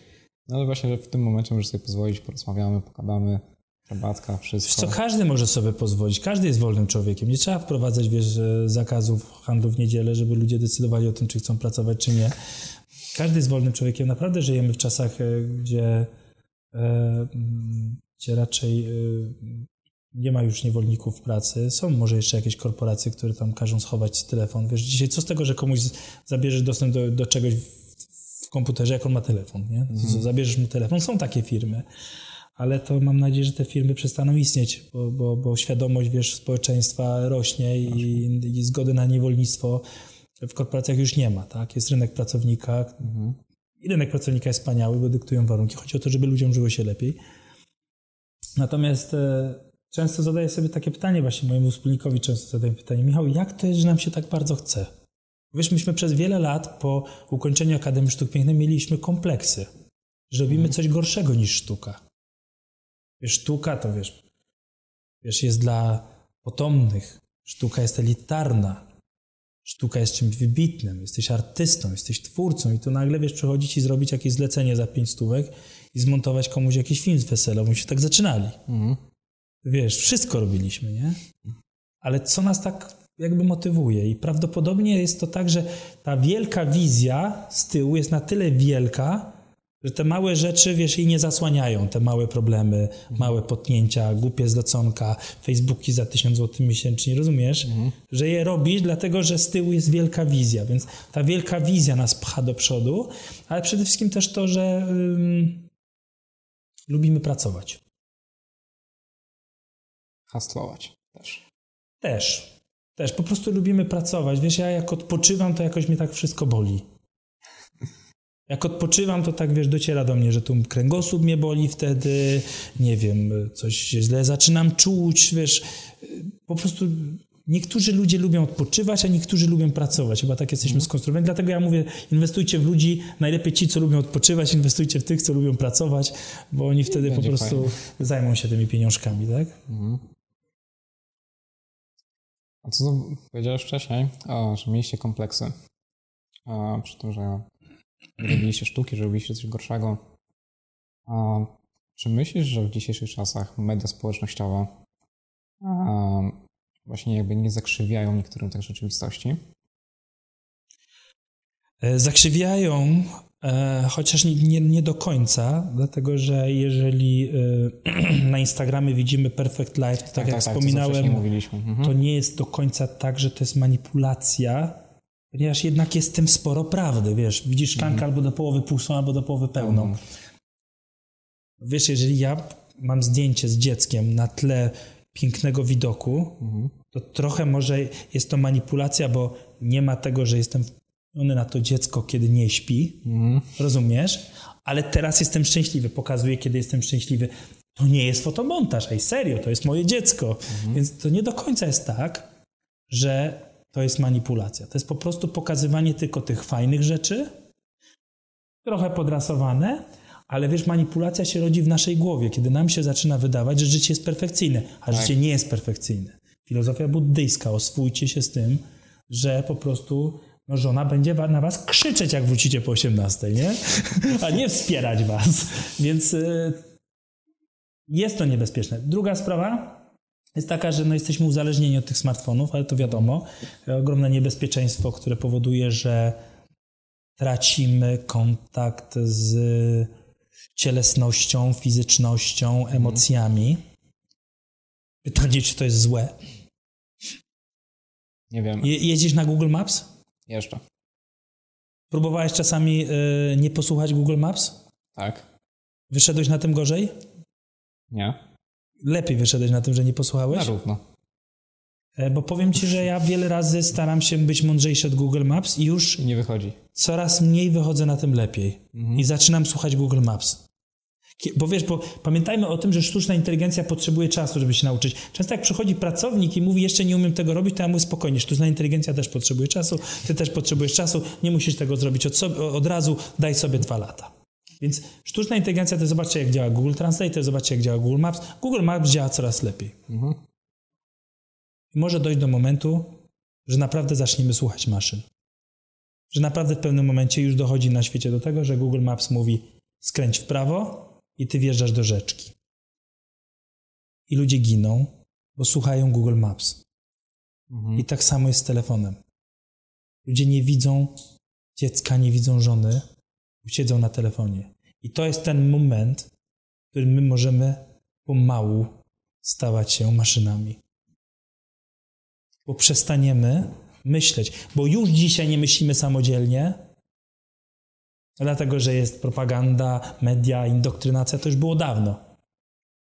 No ale właśnie, że w tym momencie możesz sobie pozwolić, porozmawiamy, pogadamy, Herbatka, wszystko. Co każdy może sobie pozwolić, każdy jest wolnym człowiekiem. Nie trzeba wprowadzać, wiesz, zakazów handlu w niedzielę, żeby ludzie decydowali o tym, czy chcą pracować, czy nie. Każdy jest wolnym człowiekiem. Naprawdę żyjemy w czasach, e, gdzie, e, gdzie raczej e, nie ma już niewolników pracy. Są może jeszcze jakieś korporacje, które tam każą schować telefon. Wiesz, dzisiaj co z tego, że komuś zabierzesz dostęp do, do czegoś w komputerze, jak on ma telefon, nie? Mhm. Zabierzesz mu telefon. Są takie firmy ale to mam nadzieję, że te firmy przestaną istnieć, bo, bo, bo świadomość wiesz, społeczeństwa rośnie i, i zgody na niewolnictwo w korporacjach już nie ma. Tak? Jest rynek pracownika mhm. i rynek pracownika jest wspaniały, bo dyktują warunki. Chodzi o to, żeby ludziom żyło się lepiej. Natomiast e, często zadaję sobie takie pytanie, właśnie mojemu wspólnikowi często zadaję pytanie, Michał, jak to jest, że nam się tak bardzo chce? Wiesz, myśmy przez wiele lat po ukończeniu Akademii Sztuk Pięknych mieliśmy kompleksy, że robimy mhm. coś gorszego niż sztuka. Wiesz, sztuka to wiesz, wiesz, jest dla potomnych. Sztuka jest elitarna. Sztuka jest czymś wybitnym. Jesteś artystą, jesteś twórcą i tu nagle, wiesz, przychodzi ci zrobić jakieś zlecenie za pięć stówek i zmontować komuś jakiś film z wesela. Myśmy tak zaczynali. Mhm. Wiesz, wszystko robiliśmy, nie? Ale co nas tak jakby motywuje? I prawdopodobnie jest to tak, że ta wielka wizja z tyłu jest na tyle wielka, że te małe rzeczy, wiesz, jej nie zasłaniają, te małe problemy, mhm. małe potnięcia, głupie zleconka, Facebooki za tysiąc złotych miesięcznie, rozumiesz? Mhm. Że je robisz, dlatego że z tyłu jest wielka wizja, więc ta wielka wizja nas pcha do przodu, ale przede wszystkim też to, że lubimy pracować. Hastlować też. Też. Też. Po prostu lubimy pracować. Wiesz, ja jak odpoczywam, to jakoś mnie tak wszystko boli. Jak odpoczywam, to tak wiesz, dociera do mnie, że tu kręgosłup mnie boli wtedy, nie wiem, coś źle zaczynam czuć, wiesz, po prostu niektórzy ludzie lubią odpoczywać, a niektórzy lubią pracować. Chyba tak jesteśmy mm. skonstruowani. Dlatego ja mówię, inwestujcie w ludzi, najlepiej ci, co lubią odpoczywać, inwestujcie w tych, co lubią pracować, bo oni wtedy po prostu fajnie. zajmą się tymi pieniążkami, tak? Mm. A co powiedziałeś wcześniej, o, że mieliście kompleksy. A, przy tym, że robiliście sztuki, że robiliście coś gorszego. A czy myślisz, że w dzisiejszych czasach media społecznościowe właśnie jakby nie zakrzywiają niektórym tak rzeczywistości? E, zakrzywiają, e, chociaż nie, nie, nie, do końca, dlatego że jeżeli e, na Instagramie widzimy perfect life, to tak, tak jak tak, wspominałem, tak, to, mhm. to nie jest do końca tak, że to jest manipulacja, Ponieważ jednak jest w tym sporo prawdy, wiesz. Widzisz szklankę mhm. albo do połowy pustą, albo do połowy pełną. Mhm. Wiesz, jeżeli ja mam zdjęcie z dzieckiem na tle pięknego widoku, mhm. to trochę może jest to manipulacja, bo nie ma tego, że jestem one na to dziecko, kiedy nie śpi. Mhm. Rozumiesz? Ale teraz jestem szczęśliwy. Pokazuję, kiedy jestem szczęśliwy. To nie jest fotomontaż. Ej, serio, to jest moje dziecko. Więc to nie do końca jest tak, że to jest manipulacja. To jest po prostu pokazywanie tylko tych fajnych rzeczy, trochę podrasowane, ale wiesz, manipulacja się rodzi w naszej głowie, kiedy nam się zaczyna wydawać, że życie jest perfekcyjne, a Tak. życie nie jest perfekcyjne. Filozofia buddyjska, oswójcie się z tym, że po prostu no, żona będzie na was krzyczeć, jak wrócicie po 18, nie? A nie wspierać was. Więc y, jest to niebezpieczne. Druga sprawa jest taka, że no, jesteśmy uzależnieni od tych smartfonów, ale to wiadomo. Ogromne niebezpieczeństwo, które powoduje, że tracimy kontakt z cielesnością, fizycznością, emocjami. Pytanie, czy to jest złe? Nie wiem. Je, jeździsz na Google Maps? Jeszcze. Próbowałeś czasami y, nie posłuchać Google Maps? Tak? Wyszedłeś na tym gorzej? Nie? Lepiej wyszedłeś na tym, że nie Na posłuchałeś? równo. E, Bo powiem ci, że ja wiele razy staram się być mądrzejszy od Google Maps i już I nie wychodzi. coraz mniej wychodzę na tym lepiej. I zaczynam słuchać Google Maps. Bo wiesz, bo pamiętajmy o tym, że sztuczna inteligencja potrzebuje czasu, żeby się nauczyć. Często jak przychodzi pracownik i mówi, jeszcze nie umiem tego robić, to ja mówię spokojnie, sztuczna inteligencja też potrzebuje czasu, ty też potrzebujesz czasu, nie musisz tego zrobić od, sobie, od razu, daj sobie dwa lata. Więc sztuczna inteligencja to zobaczcie, jak działa Google Translate, zobaczcie, jak działa Google Maps. Google Maps działa coraz lepiej. Mhm. Może dojść do momentu, że naprawdę zaczniemy słuchać maszyn. Że naprawdę w pewnym momencie już dochodzi na świecie do tego, że Google Maps mówi skręć w prawo i ty wjeżdżasz do rzeczki. I ludzie giną, bo słuchają Google Maps. Mhm. I tak samo jest z telefonem. Ludzie nie widzą dziecka, nie widzą żony, siedzą na telefonie. I to jest ten moment, w którym my możemy pomału stawać się maszynami. Bo przestaniemy myśleć, bo już dzisiaj nie myślimy samodzielnie, dlatego że jest propaganda, media, indoktrynacja, to już było dawno.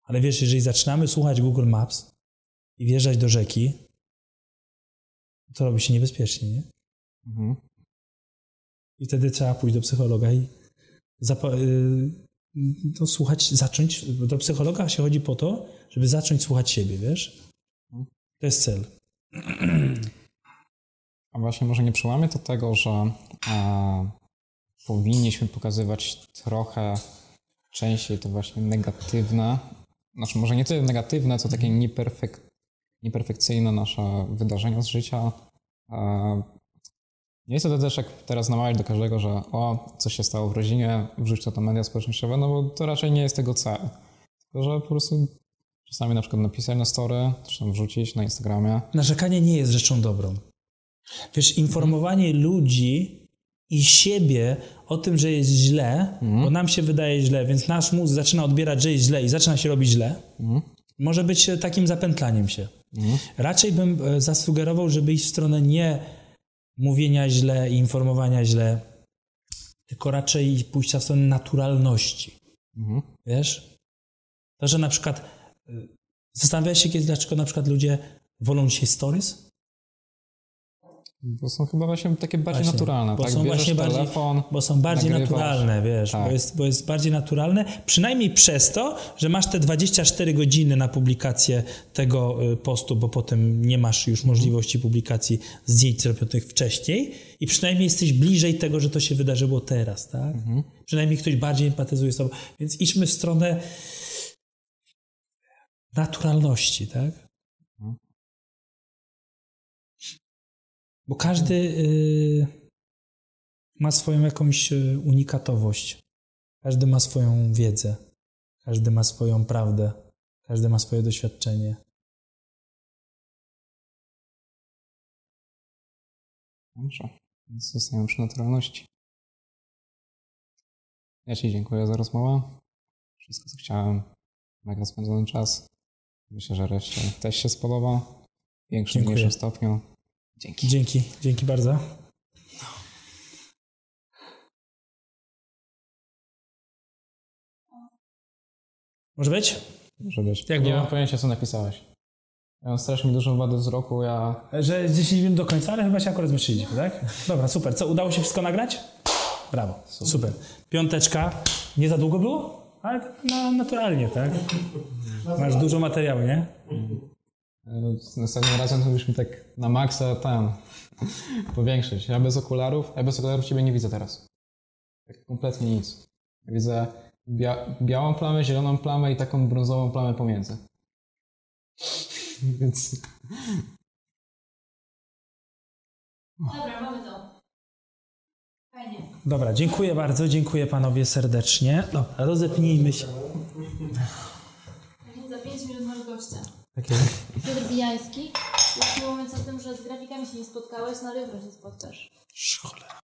Ale wiesz, jeżeli zaczynamy słuchać Google Maps i wjeżdżać do rzeki, to robi się niebezpiecznie, nie? Mhm. I wtedy trzeba pójść do psychologa i y, to słuchać, zacząć. Do psychologa się chodzi po to, żeby zacząć słuchać siebie, wiesz? To jest cel. A właśnie może nie przełamie to tego, że e, powinniśmy pokazywać trochę częściej to właśnie negatywne, znaczy może nie tyle negatywne, co takie nieperfek, nieperfekcyjne nasze wydarzenia z życia. E, nie jest to też jak teraz namawiać do każdego, że o, coś się stało w rodzinie, wrzuć to do media społecznościowe, no bo to raczej nie jest tego cel. Tylko, że po prostu czasami na przykład napisać na story, czy tam wrzucić na Instagramie. Narzekanie nie jest rzeczą dobrą. Wiesz, informowanie ludzi i siebie o tym, że jest źle, bo nam się wydaje źle, więc nasz mózg zaczyna odbierać, że jest źle i zaczyna się robić źle, może być takim zapętlaniem się. Raczej bym e, zasugerował, żeby iść w stronę nie mówienia źle i informowania źle, tylko raczej pójścia w stronę naturalności. Mhm. Wiesz? To, że na przykład y, zastanawiałeś się kiedyś, dlaczego na przykład ludzie wolą dzisiaj stories? Bo są chyba właśnie takie bardziej Właśnie, naturalne, bo tak? są Bierzesz właśnie bardziej- telefon, Bo są bardziej nagrywasz. naturalne, wiesz, Tak. bo, jest, bo jest bardziej naturalne, przynajmniej przez to, że masz te 24 godziny na publikację tego y, postu, bo potem nie masz już możliwości publikacji zdjęć zrobionych wcześniej i przynajmniej jesteś bliżej tego, że to się wydarzyło teraz, tak? Przynajmniej ktoś bardziej empatyzuje z tobą. Więc idźmy w stronę naturalności, tak? Bo każdy y, ma swoją jakąś y, unikatowość. Każdy ma swoją wiedzę. Każdy ma swoją prawdę. Każdy ma swoje doświadczenie. Dobrze, zostajemy przy naturalności. Ja Ci dziękuję za rozmowę. Wszystko, co chciałem. Mega spędzony czas. Myślę, że reszcie też się spodoba. W większym, mniejszym stopniu. Dzięki. Dzięki, dzięki bardzo. Może być? Może być. Jak Nie było? mam pojęcia, co napisałeś. Ja mam strasznie dużą wadę wzroku, ja Że 10 minut do końca, ale chyba się akurat zmieściliśmy, tak? Dobra, super. Co, udało się wszystko nagrać? Brawo, super. Piąteczka. Nie za długo było? Ale tak na, naturalnie, tak? Masz dużo materiału, nie? E, następnym razem to byśmy tak na maksa tam powiększyć. Ja bez okularów, ja bez okularów ciebie nie widzę teraz. Tak kompletnie nic. Widzę bia białą plamę, zieloną plamę i taką brązową plamę pomiędzy. Więc Dobra, mamy to. Fajnie. Dobra, dziękuję bardzo, dziękuję panowie serdecznie. Dobra, rozepnijmy się. Za 5 minut masz Takie. Piotr Bijański. Już mówiąc o tym, że z grafikami się nie spotkałeś, no ale jutro się spotkasz.